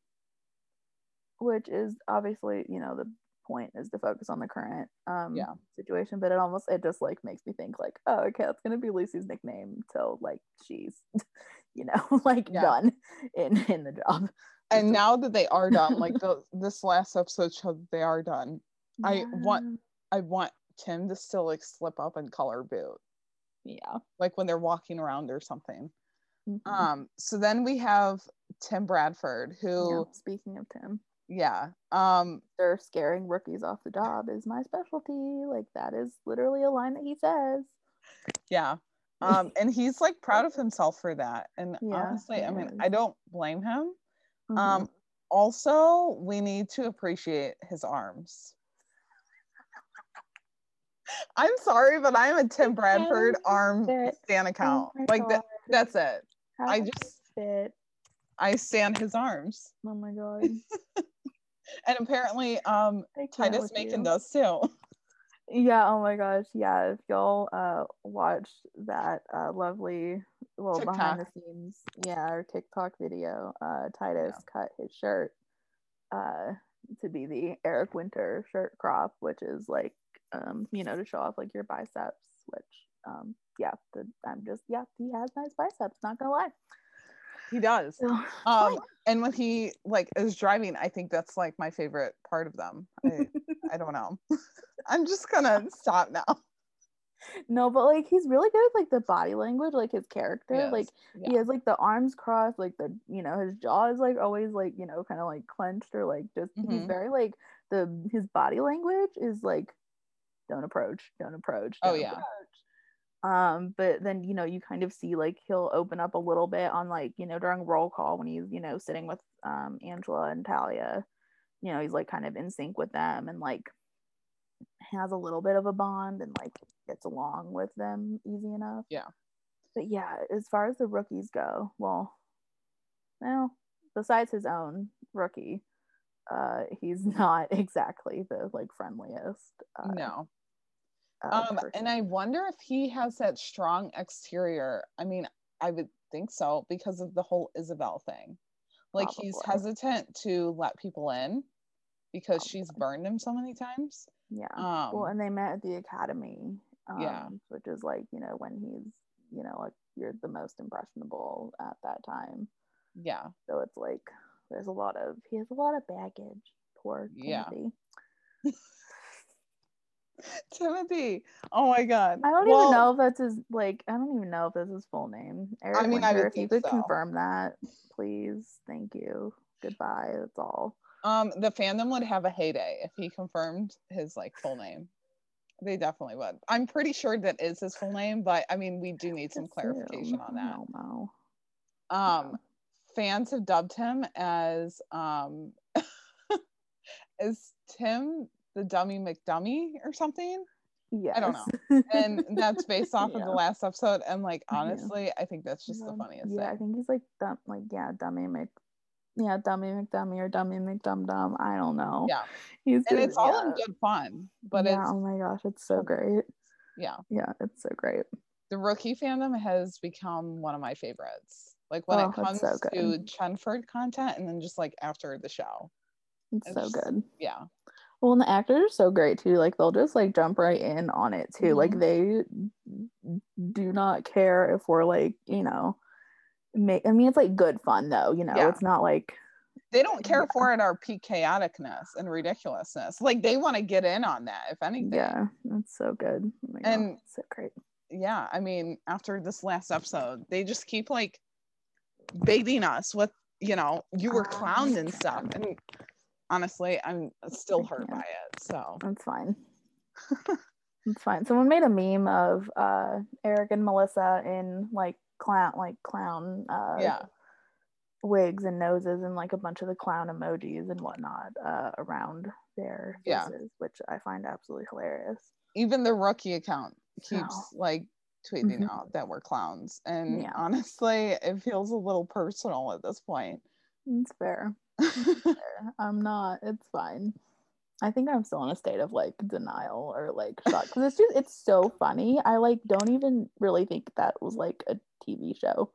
which is obviously, you know, the point is to focus on the current um Yeah. situation, but it almost it just like makes me think like, oh okay, that's gonna be Lucy's nickname till like she's (laughs) you know, (laughs) like Yeah. done in in the job. and (laughs) now that they are done like the, this last episode showed they are done I want- i want tim to still like slip up and color boot yeah. like when they're walking around or something Mhm. um so then we have tim bradford Yeah, who Speaking of Tim, yeah um they're scaring rookies off the job is my specialty. Like that is literally a line that he says. yeah um and he's like proud of himself for that and (laughs) Yeah, honestly i mean is. i don't blame him Mhm. um also we need to appreciate his arms i'm sorry but i'm a tim bradford arm stand stan Oh account like that, that's it how I it just- fit. i stand his arms Oh my god. (laughs) and apparently um titus makin you. does too Yeah, oh my gosh. Yeah, if y'all uh watch that uh lovely well behind the scenes, yeah, our TikTok video, uh Titus cut his shirt uh to be the Eric Winter shirt crop, which is like um, you know, to show off like your biceps, which um yeah, the, I'm just yeah, he has nice biceps, not gonna lie. he does So, um fine. and when he like is driving i think that's like my favorite part of them i, (laughs) I don't know (laughs) i'm just gonna stop now no, but like he's really good with like the body language, like his character. Yes, Like yeah. he has like the arms crossed, like the you know his jaw is like always like you know kind of like clenched or like just he's Mhm. very like the his body language is like don't approach, don't approach. Oh, don't yeah. approach. Um, but then you know you kind of see like he'll open up a little bit on like you know during roll call when he's you know sitting with um Angela and Talia, you know he's like kind of in sync with them and like has a little bit of a bond and like gets along with them easy enough. Yeah. But yeah, as far as the rookies go, well, well, besides his own rookie, uh, he's (laughs) not exactly the like friendliest. Uh, no uh, um and i wonder if he has that strong exterior i mean i would think so because of the whole isabel thing like he's hesitant to let people in because she's burned him so many times yeah. um well, and they met at the academy. Um, Yeah. Which is like you know when he's you know like you're the most impressionable at that time. yeah So it's like there's a lot of he has a lot of baggage. Poor Yeah. (laughs) (laughs) Timothy. Oh my god. I don't Well, even know if that's his like. I don't even know if that's his full name. Eric mean, I Winter, would if you could so. confirm that, please. Thank you. Goodbye. That's all. Um, the fandom would have a heyday if he confirmed his like full name. They definitely would. I'm pretty sure that is his full name, but I mean, we do need some clarification on that. I don't know. Um, fans have dubbed him as um, (laughs) as Tim the Dummy McDummy or something, Yeah, I don't know. and that's (laughs) based off of the last episode. And like, Yeah. honestly, I think that's just the funniest Yeah, I think he's like dumb, like yeah, dummy Mc, yeah, dummy McDummy or dummy McDum Dum. I don't know. Yeah, he's and it's all in good fun, but yeah, it's oh my gosh, it's so great. yeah. Yeah, it's so great. the rookie fandom has become one of my favorites. Like when Oh, it comes so to. Chenford content, and then just like after the show, It's It's so just- good. yeah, Well, and the actors are so great too. Like they'll just like jump right in on it too. Like Mhm. they do not care if we're like, you know, make. I mean, it's like good fun though. You know, Yeah. it's not like they don't care Yeah. for it our peak chaoticness and ridiculousness. Like they want to get in on that, if anything. yeah, that's so good. Oh my God, And- it's so great. yeah, I mean, after this last episode, they just keep like baiting us with, you know, you were Ah, clowned and stuff. And honestly, I'm still hurt Yeah. by it. So That's fine. (laughs) it's fine. Someone made a meme of uh Eric and Melissa in like clown like clown uh yeah, wigs and noses and like a bunch of the clown emojis and whatnot uh around their Yeah. faces, which I find absolutely hilarious. even the rookie account keeps Oh. like tweeting Mhm. out that we're clowns. And Yeah. honestly, it feels a little personal at this point. It's fair. (laughs) I'm not. It's fine. I think I'm still in a state of like denial or like shock because it's just it's so funny. I like don't even really think that was like a TV show.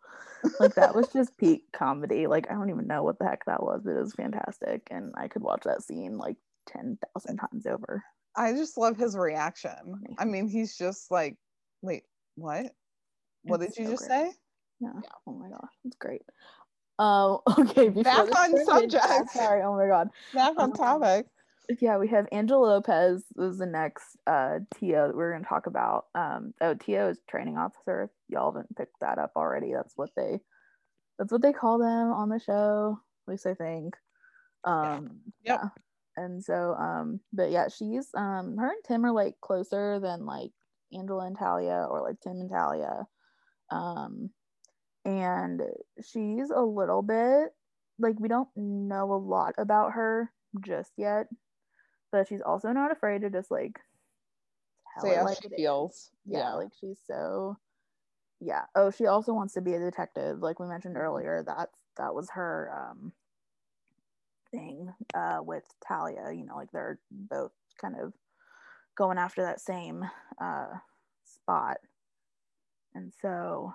Like that was just peak comedy. Like I don't even know what the heck that was. It was fantastic, and I could watch that scene like ten thousand times over. I just love his reaction. I mean, he's just like, wait, what? What It's did you so just great. say? Yeah. Oh my gosh, it's great. Oh, (laughs) okay. before Back on subject. Sorry. Oh my god. Back on Um, topic. Yeah, we have Angela Lopez is the next uh TO that we're gonna talk about. Um oh TO is training officer. If y'all haven't picked that up already. That's what they that's what they call them on the show, at least I think. Um Yep. yeah. And so um but yeah, she's um her and Tim are like closer than like Angela and Talia or like Tim and Talia. Um and she's a little bit like we don't know a lot about her just yet but she's also not afraid to just like tell how like she feels. yeah, Yeah. like she's so yeah oh she also wants to be a detective like we mentioned earlier That that was her um thing uh with talia you know like they're both kind of going after that same uh spot and so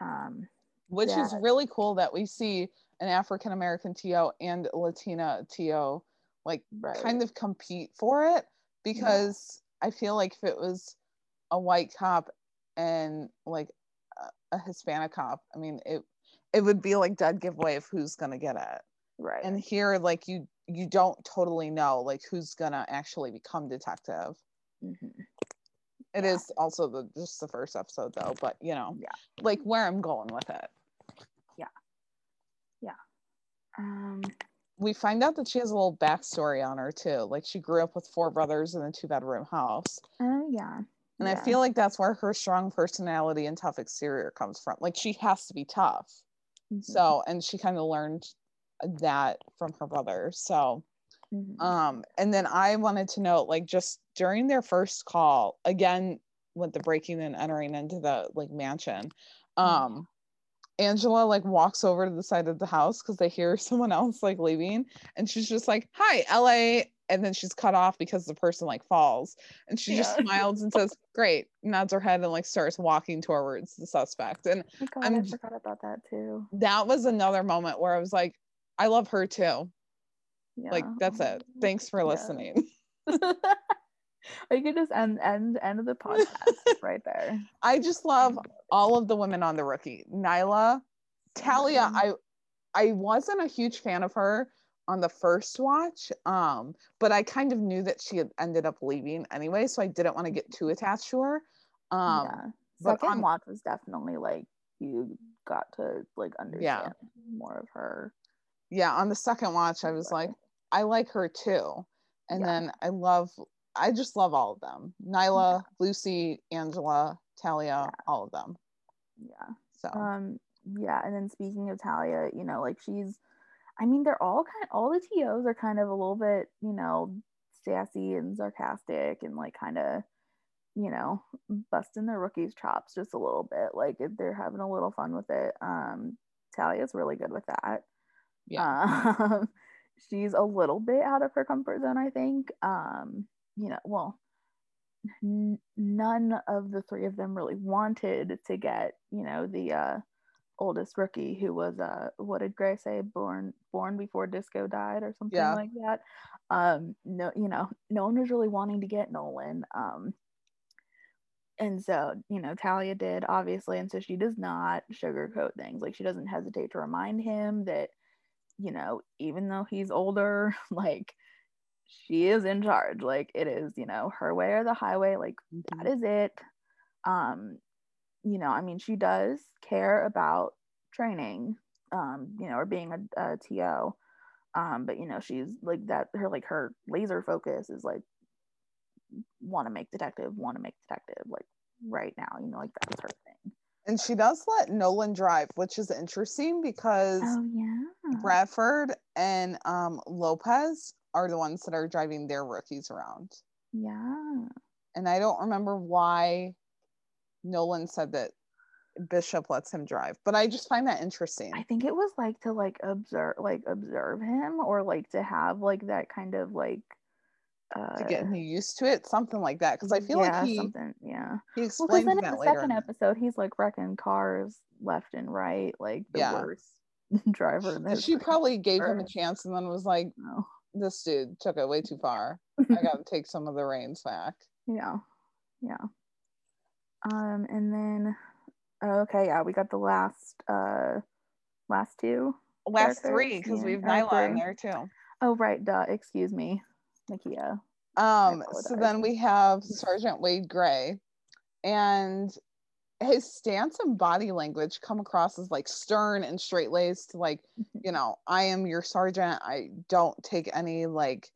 um Which is really cool that we see an African American TO and Latina TO like right kind of compete for it because I feel like if it was a white cop and like a, a Hispanic cop, I mean it it would be like dead giveaway of who's gonna get it. right And here like you you don't totally know like who's gonna actually become detective. Mhm. It Yeah. is also the just the first episode though, but you know, Yeah. like where I'm going with it. Um We find out that she has a little backstory on her too. Like she grew up with four brothers in a two bedroom house. oh yeah And I feel like that's where her strong personality and tough exterior comes from. Like she has to be tough. Mhm. So, and she kind of learned that from her brother. So, Mhm. um, and then I wanted to note, like, just during their first call, again, with the breaking and entering into the like mansion, um, Angela like walks over to the side of the house because they hear (laughs) someone else like leaving, and she's just like, "Hi, LA," and then she's cut off because the person like falls, and she just smiles and says, "Great," nods her head and like starts walking towards the suspect, and Oh God, I'm forgot about that too. that was another moment where I was like, "I love her too." Yeah. Like that's it. Thanks for God. listening. (laughs) (laughs) (laughs) you could just end end end of the podcast (laughs) right there. I just love all of the women on the rookie. Nyla, Talia, Mhm. I I wasn't a huge fan of her on the first watch. Um, but I kind of knew that she had ended up leaving anyway, so I didn't want to get too attached to her. Um, yeah. but Second on- watch was definitely like you got to like understand more of her. yeah, on the second watch, I was like, I like her too. And Yeah. then I love, I just love all of them. Nyla, Lucy, Angela, Talia, Yeah. all of them. Yeah. So Um, yeah, and then speaking of Talia, you know, like she's, I mean, they're all kind, of, all the tos are kind of a little bit, you know, sassy and sarcastic and like kind of, you know, busting their rookies' chops just a little bit. Like if they're having a little fun with it. Um, Talia's really good with that. yeah, Um, (laughs) she's a little bit out of her comfort zone, I think. Um, you know, well, n- none of the three of them really wanted to get, you know, the uh, oldest rookie who was, uh, what did Gray say, born born before Disco died or something Yeah. like that. Um, no, you know, no one was really wanting to get Nolan. Um, and so, you know, Talia did obviously, and so she does not sugarcoat things. Like she doesn't hesitate to remind him that, you know, even though he's older, (laughs) like she is in charge. Like it is, you know, her way or the highway. Like Mhm. that is it. Um, you know, I mean, she does care about training, um, you know, or being a, a TO. Um, but you know, she's like that. Her like her laser focus is like want to make detective, want to make detective, like right now. You know, like that's her thing. and she does let Nolan drive, which is interesting because Oh yeah. Bradford and um, Lopez are the ones that are driving their rookies around. Yeah. And I don't remember why Nolan said that Bishop lets him drive, but I just find that interesting. I think it was like to like observe like observe him or like to have like that kind of like uh to get me used to it, something like that. Because I feel yeah, like he something yeah. he Well, because explains in the later. second episode, he's like wrecking cars left and right, like the Yeah. worst (laughs) driver in the And she probably gave him a chance, and then was like, No. "This dude took it way too far. I (laughs) got to take some of the reins back." yeah, yeah. Um, and then okay, yeah, we got the last uh last two. Last Characters, three, because yeah, we've or Nyla in there too. Oh right, duh. Excuse me, Mekia. Um, so then we have Sergeant Wade Gray, and his stance and body language come across as like stern and straight laced, like, (laughs) you know, I am your sergeant. I don't take any like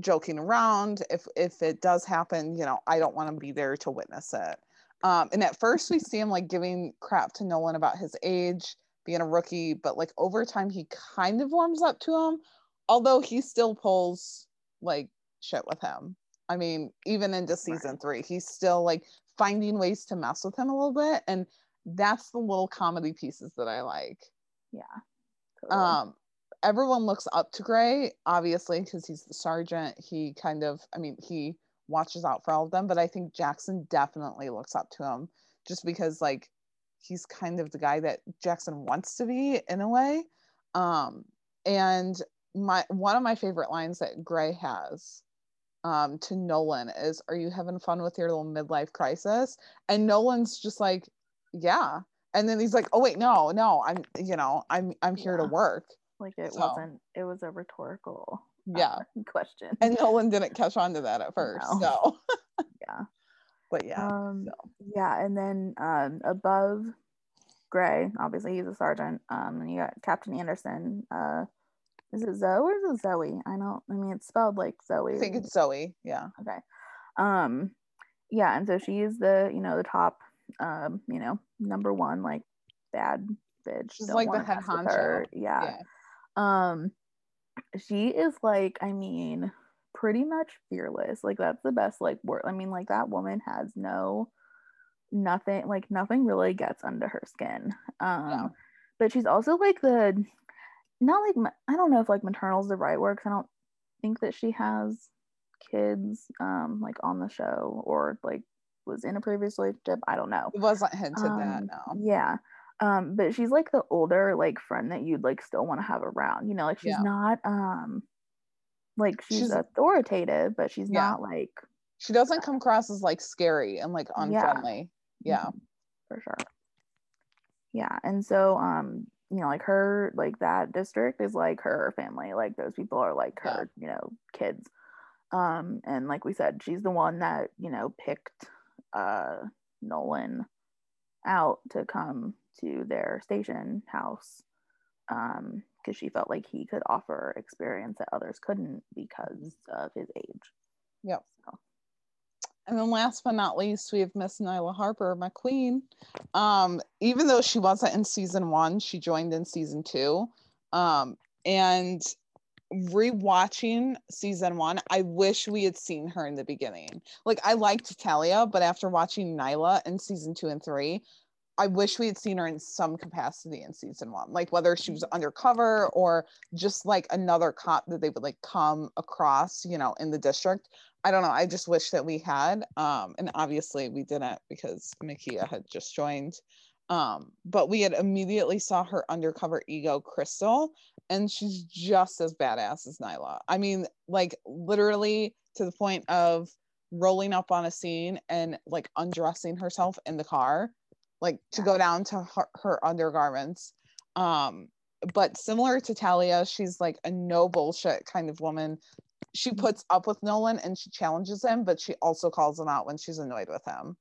joking around. If if it does happen, you know, I don't want to be there to witness it. Um, and at first we see him like giving crap to Nolan about his age, being a rookie, but like over time he kind of warms up to him, although he still pulls like shit with him. I mean, even into season three, he's still like finding ways to mess with him a little bit. And that's the little comedy pieces that I like. Yeah. totally. Um, everyone looks up to Gray, obviously, because he's the sergeant. He kind of, I mean, he watches out for all of them, but I think Jackson definitely looks up to him just because, like, he's kind of the guy that Jackson wants to be in a way. Um, and my one of my favorite lines that Gray has um, to Nolan is, "Are you having fun with your little midlife crisis?" And Nolan's just like, "Yeah." And then he's like, "Oh wait, no, no, I'm, you know, I'm, I'm here to work." like it so- wasn't. It was a rhetorical. uh, Yeah. (laughs) question. And Nolan didn't catch on to that at first. No. So, (laughs) yeah. but yeah, um so. yeah and then um above gray obviously he's a sergeant um and you got captain andersen uh is it zoe or is it zoe i don't i mean it's spelled like zoe I think it's Zoe. Yeah. okay um yeah and so she's the you know the top um you know number one like bad bitch She's like the head honcho. yeah Yeah. um she is like i mean pretty much fearless like that's the best like word i mean like that woman has no nothing like nothing really gets under her skin um Yeah. but she's also like the not like ma- i don't know if like maternal is the right word 'cause i don't think that she has kids um like on the show or like was in a previous relationship i don't know It wasn't hinted that. um, No. Yeah. Um, but she's like the older like friend that you'd like still want to have around. You know, like she's Yeah. not um like she's, She's- authoritative, but she's Yeah. not like She doesn't come across as like scary and like Yeah. unfriendly. Yeah. Mhm, for sure. Yeah. And so um, you know, like her, like that district is like her family. Like those people are like Yeah. her, you know, kids. Um, and like we said, she's the one that, you know, picked uh Nolan out to come to their station house. Um, because she felt like he could offer experience that others couldn't because of his age. Yep. So. And then last but not least, we have Miss Nyla Harper, my queen. Um, even though she wasn't in season one, she joined in season two. Um, and rewatching season one, I wish we had seen her in the beginning. Like I liked Talia, but after watching Nyla in season two and three, I wish we had seen her in some capacity in season one, like whether she was undercover or just like another cop that they would like come across, you know, in the district. I don't know. I just wish that we had. Um, and obviously we didn't because Mekia had just joined. Um, but we had immediately saw her undercover ego Crystal, and she's just as badass as Nyla. I mean, like literally to the point of rolling up on a scene and like undressing herself in the car, like to go down to her, her undergarments. Um, but similar to Talia, she's like a no bullshit kind of woman. She puts up with Nolan and she challenges him, but she also calls him out when she's annoyed with him.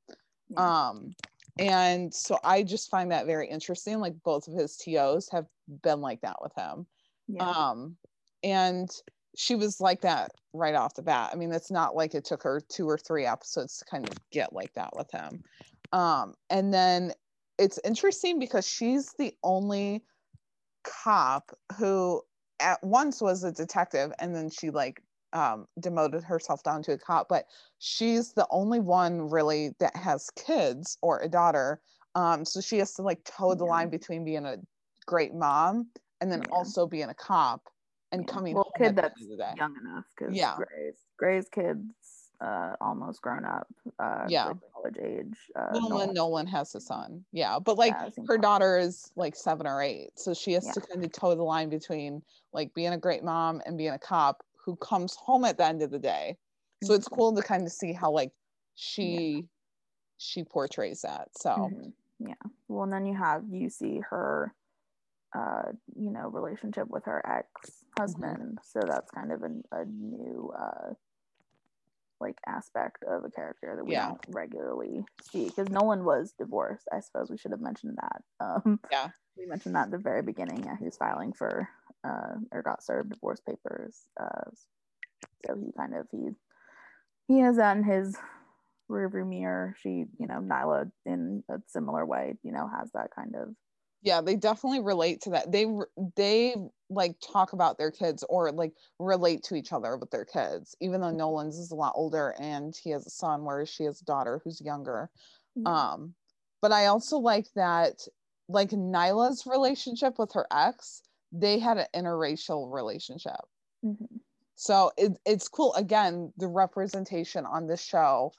Um, and so I just find that very interesting. Like both of his TOs have been like that with him. yeah. Um, and she was like that right off the bat. I mean, it's not like it took her two or three episodes to kind of get like that with him. Um, and then it's interesting because she's the only cop who at once was a detective and then she like um, demoted herself down to a cop, but she's the only one really that has kids or a daughter. Um, so she has to like toe the Yeah. line between being a great mom and then Yeah. also being a cop and Yeah. coming well, home kid that's end of the day. young enough because Yeah. Grey's Grey's kids uh almost grown up. Uh, Yeah. like college age. Uh, Nolan, Nolan. Nolan has a son. Yeah. But like Yeah, her daughter is like seven or eight. So she has Yeah. to kind of toe the line between like being a great mom and being a cop who comes home at the end of the day. So it's Mhm. cool to kind of see how like she she portrays that. So Mhm. Yeah. Well, and then you have you see her, uh, you know, relationship with her ex husband. So that's kind of a, a new uh, like aspect of a character that we Yeah. don't regularly see because Nolan was divorced. I suppose we should have mentioned that. (laughs) Um, Yeah. We mentioned that at the very beginning. Yeah, he was filing for uh, or got served divorce papers. Uh, so he kind of he he has that in his rearview mirror. She, you know, Nyla in a similar way, you know, has that kind of yeah, they definitely relate to that. They they like talk about their kids or like relate to each other with their kids, even though Nolan's is a lot older and he has a son, whereas she has a daughter who's younger. Um, but I also like that, like Nyla's relationship with her ex, they had an interracial relationship. Mhm, So it, it's cool. Again, the representation on this show.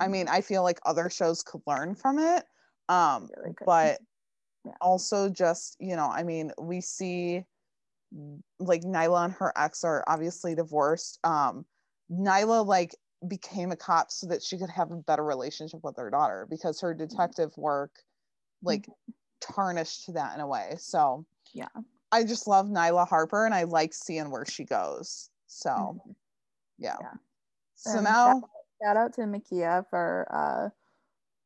I mhm. mean, I feel like other shows could learn from it. Um, Really but. Also just, you know, I mean, we see like Nyla and her ex are obviously divorced. Um, Nyla like became a cop so that she could have a better relationship with her daughter because her detective work like tarnished that in a way. So Yeah. I just love Nyla Harper and I like seeing where she goes. So Mhm. yeah. Yeah. So now shout out to Mekia for uh,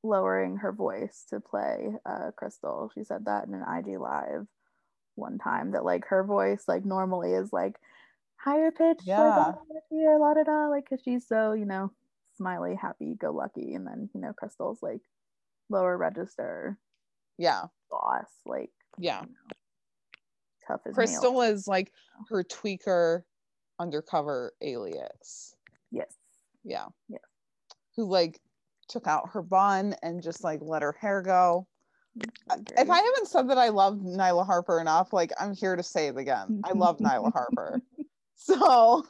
lowering her voice to play uh, Crystal. She said that in an IG live one time that like her voice like normally is like higher pitched, Yeah. here, la da da, like because she's so you know smiley, happy, go lucky, and then you know Crystal's like lower register yeah, boss, like yeah. you know, tough as Crystal nails. is like her tweaker undercover alias. Yes. Yeah. Yeah. Who like took out her bun and just like let her hair go. Very If I haven't said that I love Nyla Harper enough, like I'm here to say it again. I love Nyla Harper. (laughs) So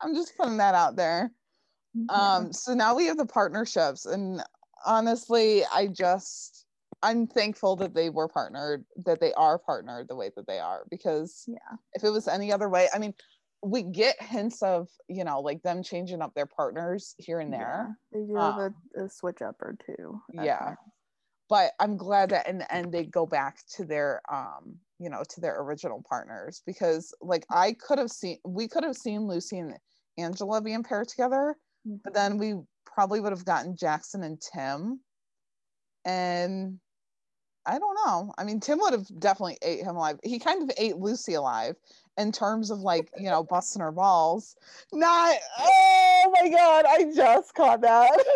I'm just putting that out there. Um, so now we have the partnerships, and honestly, I just I'm thankful that they were partnered, that they are partnered the way that they are, because yeah. if it was any other way, I mean, we get hints of you know like them changing up their partners here and there. Yeah, they do have a, a switch up or two. Yeah. times. but I'm glad that in the end they go back to their um you know to their original partners because like I could have seen we could have seen Lucy and Angela being paired together, but then we probably would have gotten Jackson and Tim. And I don't know. I mean, Tim would have definitely ate him alive. He kind of ate Lucy alive in terms of like, you know, busting her balls. Not, oh my God, I just caught that. (laughs)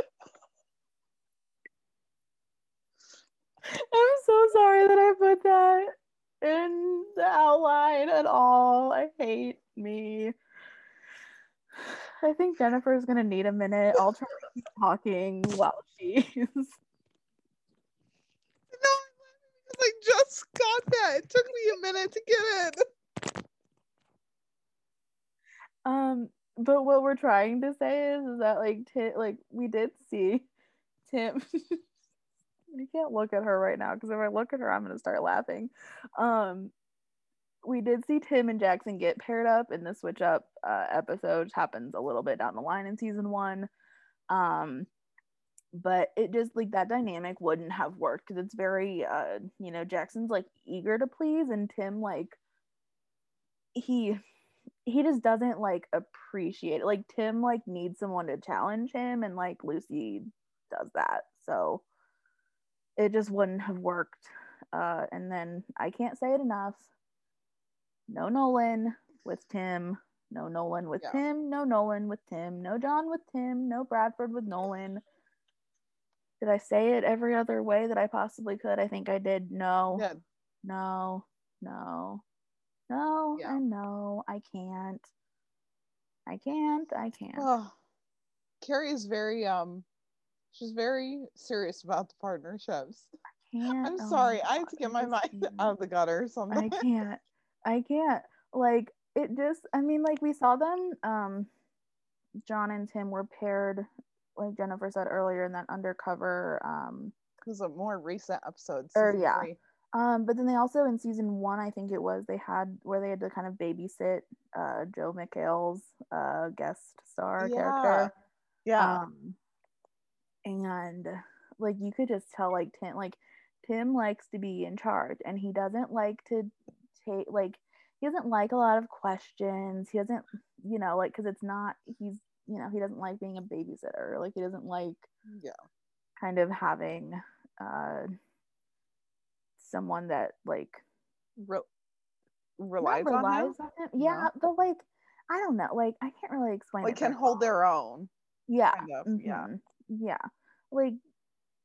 I'm so sorry that I put that in the outline at all. I hate me. (sighs) I think Jennifer's gonna need a minute. I'll try to keep talking while she's. (laughs) No, I just got that. It took me a minute to get it. Um, but what we're trying to say is, is that like Tim, like we did see Tim. (laughs) I can't look at her right now because if I look at her, I'm gonna start laughing. Um, we did see Tim and Jackson get paired up in the switch up uh, episode, happens a little bit down the line in season one. Um, but it just like that dynamic wouldn't have worked because it's very, uh, you know, Jackson's like eager to please, and Tim like he he just doesn't like appreciate it. Like Tim like needs someone to challenge him, and like Lucy does that. So it just wouldn't have worked. Uh, and then I can't say it enough no Nolan with Tim, no Nolan with Yeah. Tim, no Nolan with Tim, no John with Tim, no Bradford with Nolan. Did I say it every other way that I possibly could? I think I did. No, Yeah. no, no, no, Yeah. and no. I can't. I can't. I can't. Oh, Carrie is very um she's very serious about the partnerships. I can't. I'm Oh sorry, I have to get my mind (laughs) out of the gutter so I can't. I can't. Like it just I mean like we saw them um John and Tim were paired like Jennifer said earlier in that undercover um It was a more recent episode. Or, yeah. three. Um but then they also in season 1 I think it was they had where they had to kind of babysit uh Joe McHale's uh guest star Yeah. character Yeah. um and like you could just tell like tim like tim likes to be in charge and he doesn't like to take like he doesn't like a lot of questions he doesn't you know like because it's not he's you know he doesn't like being a babysitter like he doesn't like yeah. kind of having uh someone that like Re- not relies, on him. on him yeah but like i don't know like i can't really explain Like can hold well. their own. yeah kind of, yeah. mhm, yeah like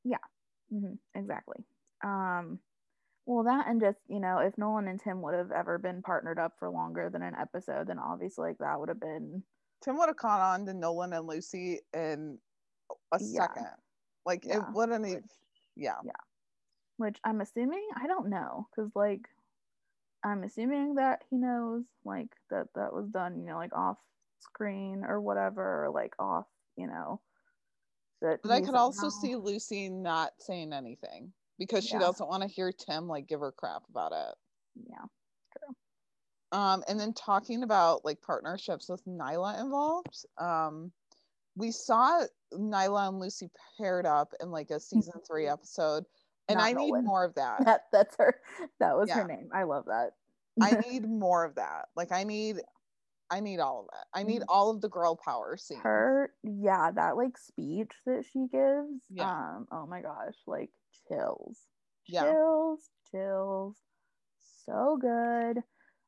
yeah hmm exactly um well that and just you know if nolan and tim would have ever been partnered up for longer than an episode then obviously like that would have been Tim would have caught on to Nolan and Lucy in a Yeah. second. Like Yeah. it wouldn't even Yeah. yeah. Which i'm assuming i don't know because like i'm assuming that he knows like that that was done you know like off screen or whatever or like off you know But I could also see Lucy not saying anything because she Yeah. doesn't want to hear Tim like give her crap about it. yeah true. Um, and then talking about like partnerships with Nyla involved. Um, we saw Nyla and Lucy paired up in like a season three episode, and Not I need Nolan. more of that. that that's her that was Yeah. her name i love that I (laughs) need more of that. Like I need, I need all of that. I need Mhm. all of the girl power scenes. her yeah that like speech that she gives Yeah. um oh my gosh like chills Yeah. chills chills so good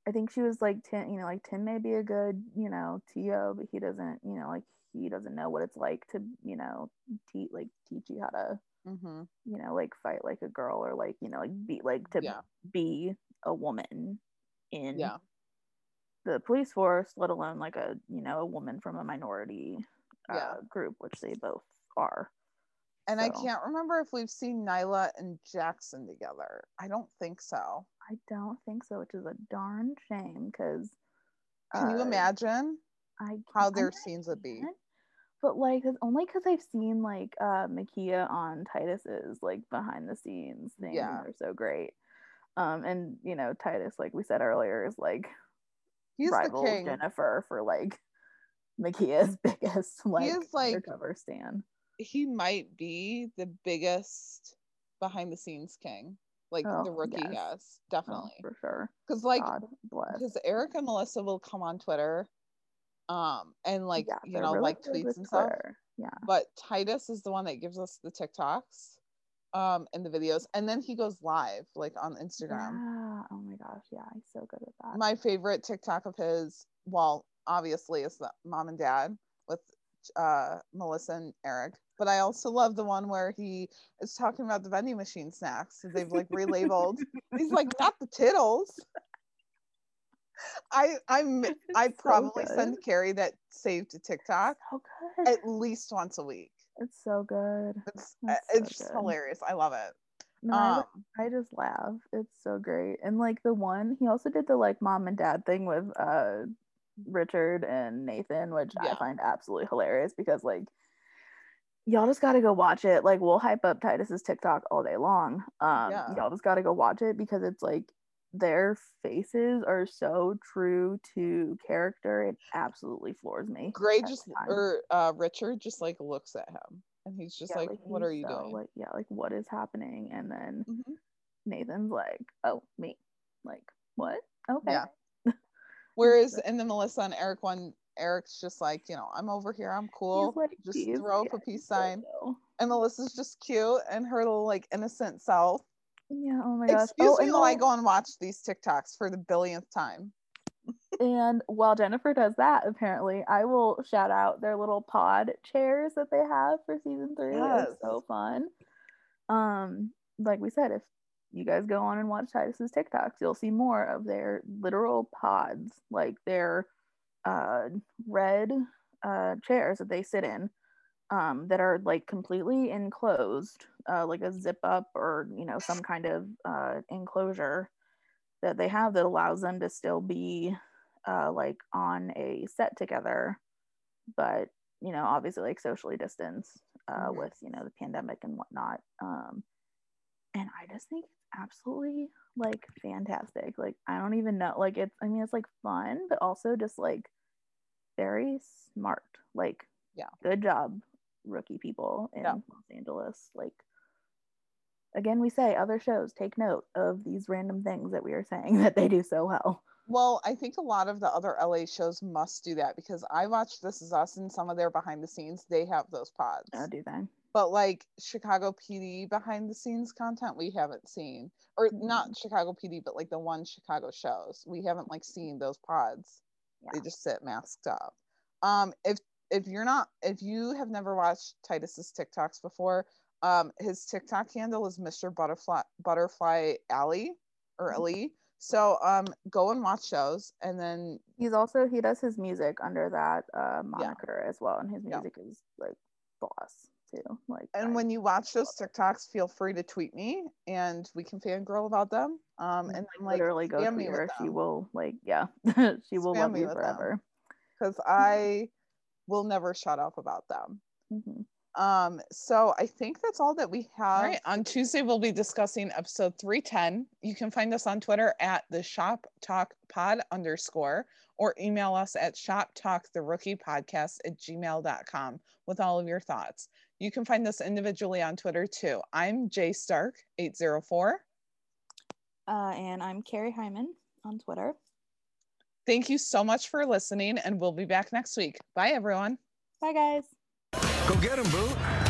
i think she was like tim you know like tim may be a good you know to but he doesn't you know like he doesn't know what it's like to you know teach like teach you how to hmm you know like fight like a girl or like you know like be like to Yeah. be a woman in Yeah. the police force, let alone like a you know a woman from a minority uh, Yeah. group, which they both are. And I can't remember if we've seen Nyla and Jackson together. I don't think so. I don't think so, which is a darn shame because Can you imagine? I how their I scenes would be? But like, it's only because I've seen like uh Mekia on Titus's like behind the scenes thing. Yeah. they're so great. Um, and you know Titus, like we said earlier, is like He's the rival. Jennifer for like Mekia's (laughs) biggest like is, like- undercover stan. he might be the biggest behind the scenes king, like Oh, the rookie yes. has, Oh, definitely. for sure. Because like because Eric and Melissa will come on Twitter, um, and like Yeah, you know really like tweets and stuff. Twitter. Yeah. But Titus is the one that gives us the TikToks, um, and the videos, and then he goes live like on Instagram. Yeah. Oh my gosh. Yeah. He's so good with that. My favorite TikTok of his, well, obviously, is the mom and dad with uh, Melissa and Eric. But I also love the one where he is talking about the vending machine snacks. They've like relabeled. He's like, not the tittles. I I'm I It's so probably good. send Carrie that saved to TikTok so good. at least once a week. it's so good. It's it's so just good. hilarious. I love it. No, I, Um, I just laugh. It's so great. And like the one, he also did the like mom and dad thing with uh Richard and Nathan, which I find absolutely hilarious because like y'all just gotta go watch it. Like we'll hype up Titus's TikTok all day long. Um Yeah. y'all just gotta go watch it because it's like their faces are so true to character. It absolutely floors me. Grey just or uh Richard just like looks at him and he's just Yeah, like, what are you so, doing? Like, yeah, like what is happening? And then Mhm. Nathan's like, "Oh, me." Like, what? Okay. Yeah. (laughs) Whereas in the Melissa and Eric one, Eric's just like, you know, I'm over here, I'm cool. like, Just throw up Yeah, a peace he's so sign. And Melissa's just cute and her little like innocent self. Yeah. Oh my gosh. Excuse oh, me and while I go and watch these TikToks for the billionth time. (laughs) And while Jennifer does that, apparently, I will shout out their little pod chairs that they have for season three. Yes. It's so fun. Um, like we said, if you guys go on and watch Titus's TikToks, you'll see more of their literal pods, like their uh red uh chairs that they sit in. Um, that are like completely enclosed, uh, like a zip up or you know some kind of uh, enclosure that they have that allows them to still be uh, like on a set together, but you know, obviously like socially distanced uh, with you know the pandemic and whatnot. Um, and I just think it's absolutely like fantastic. Like I don't even know, like it's I mean it's like fun, but also just like very smart. Like Yeah. good job, rookie people in Yeah. Los Angeles. Like again we say other shows take note of these random things that we are saying (laughs) that they do so well Well, I think a lot of the other LA shows must do that because I watched This Is Us and some of their behind the scenes, they have those pods. uh, do they but like Chicago PD behind the scenes content we haven't seen, or not Chicago PD, but like the one Chicago shows we haven't like seen those pods. They just sit masked up. Um, if if you're not if you have never watched Titus's TikToks before, um, his TikTok handle is Mr. Butterfly Butterfly Alley or Mhm. Ali. So um, go and watch shows, and then he's also he does his music under that uh moniker as well and his Yeah. music is like boss too like and I- when you watch those. TikToks, feel free to tweet me, and we can fangirl about them. Um, and then like literally go to her she will like yeah (laughs) she will Spam love me you forever because (laughs) I will never shut up about them. Mhm. Um, so I think that's all that we have. All right, on Tuesday we'll be discussing episode 310. You can find us on Twitter at the shop talk pod underscore or email us at shop talk the rookie podcast at gmail.com with all of your thoughts. You can find us individually on Twitter too. I'm Jay Stark 804. uh and i'm carrie hyman on twitter Thank you so much for listening, and we'll be back next week. Bye, everyone. bye guys Go get him, boo.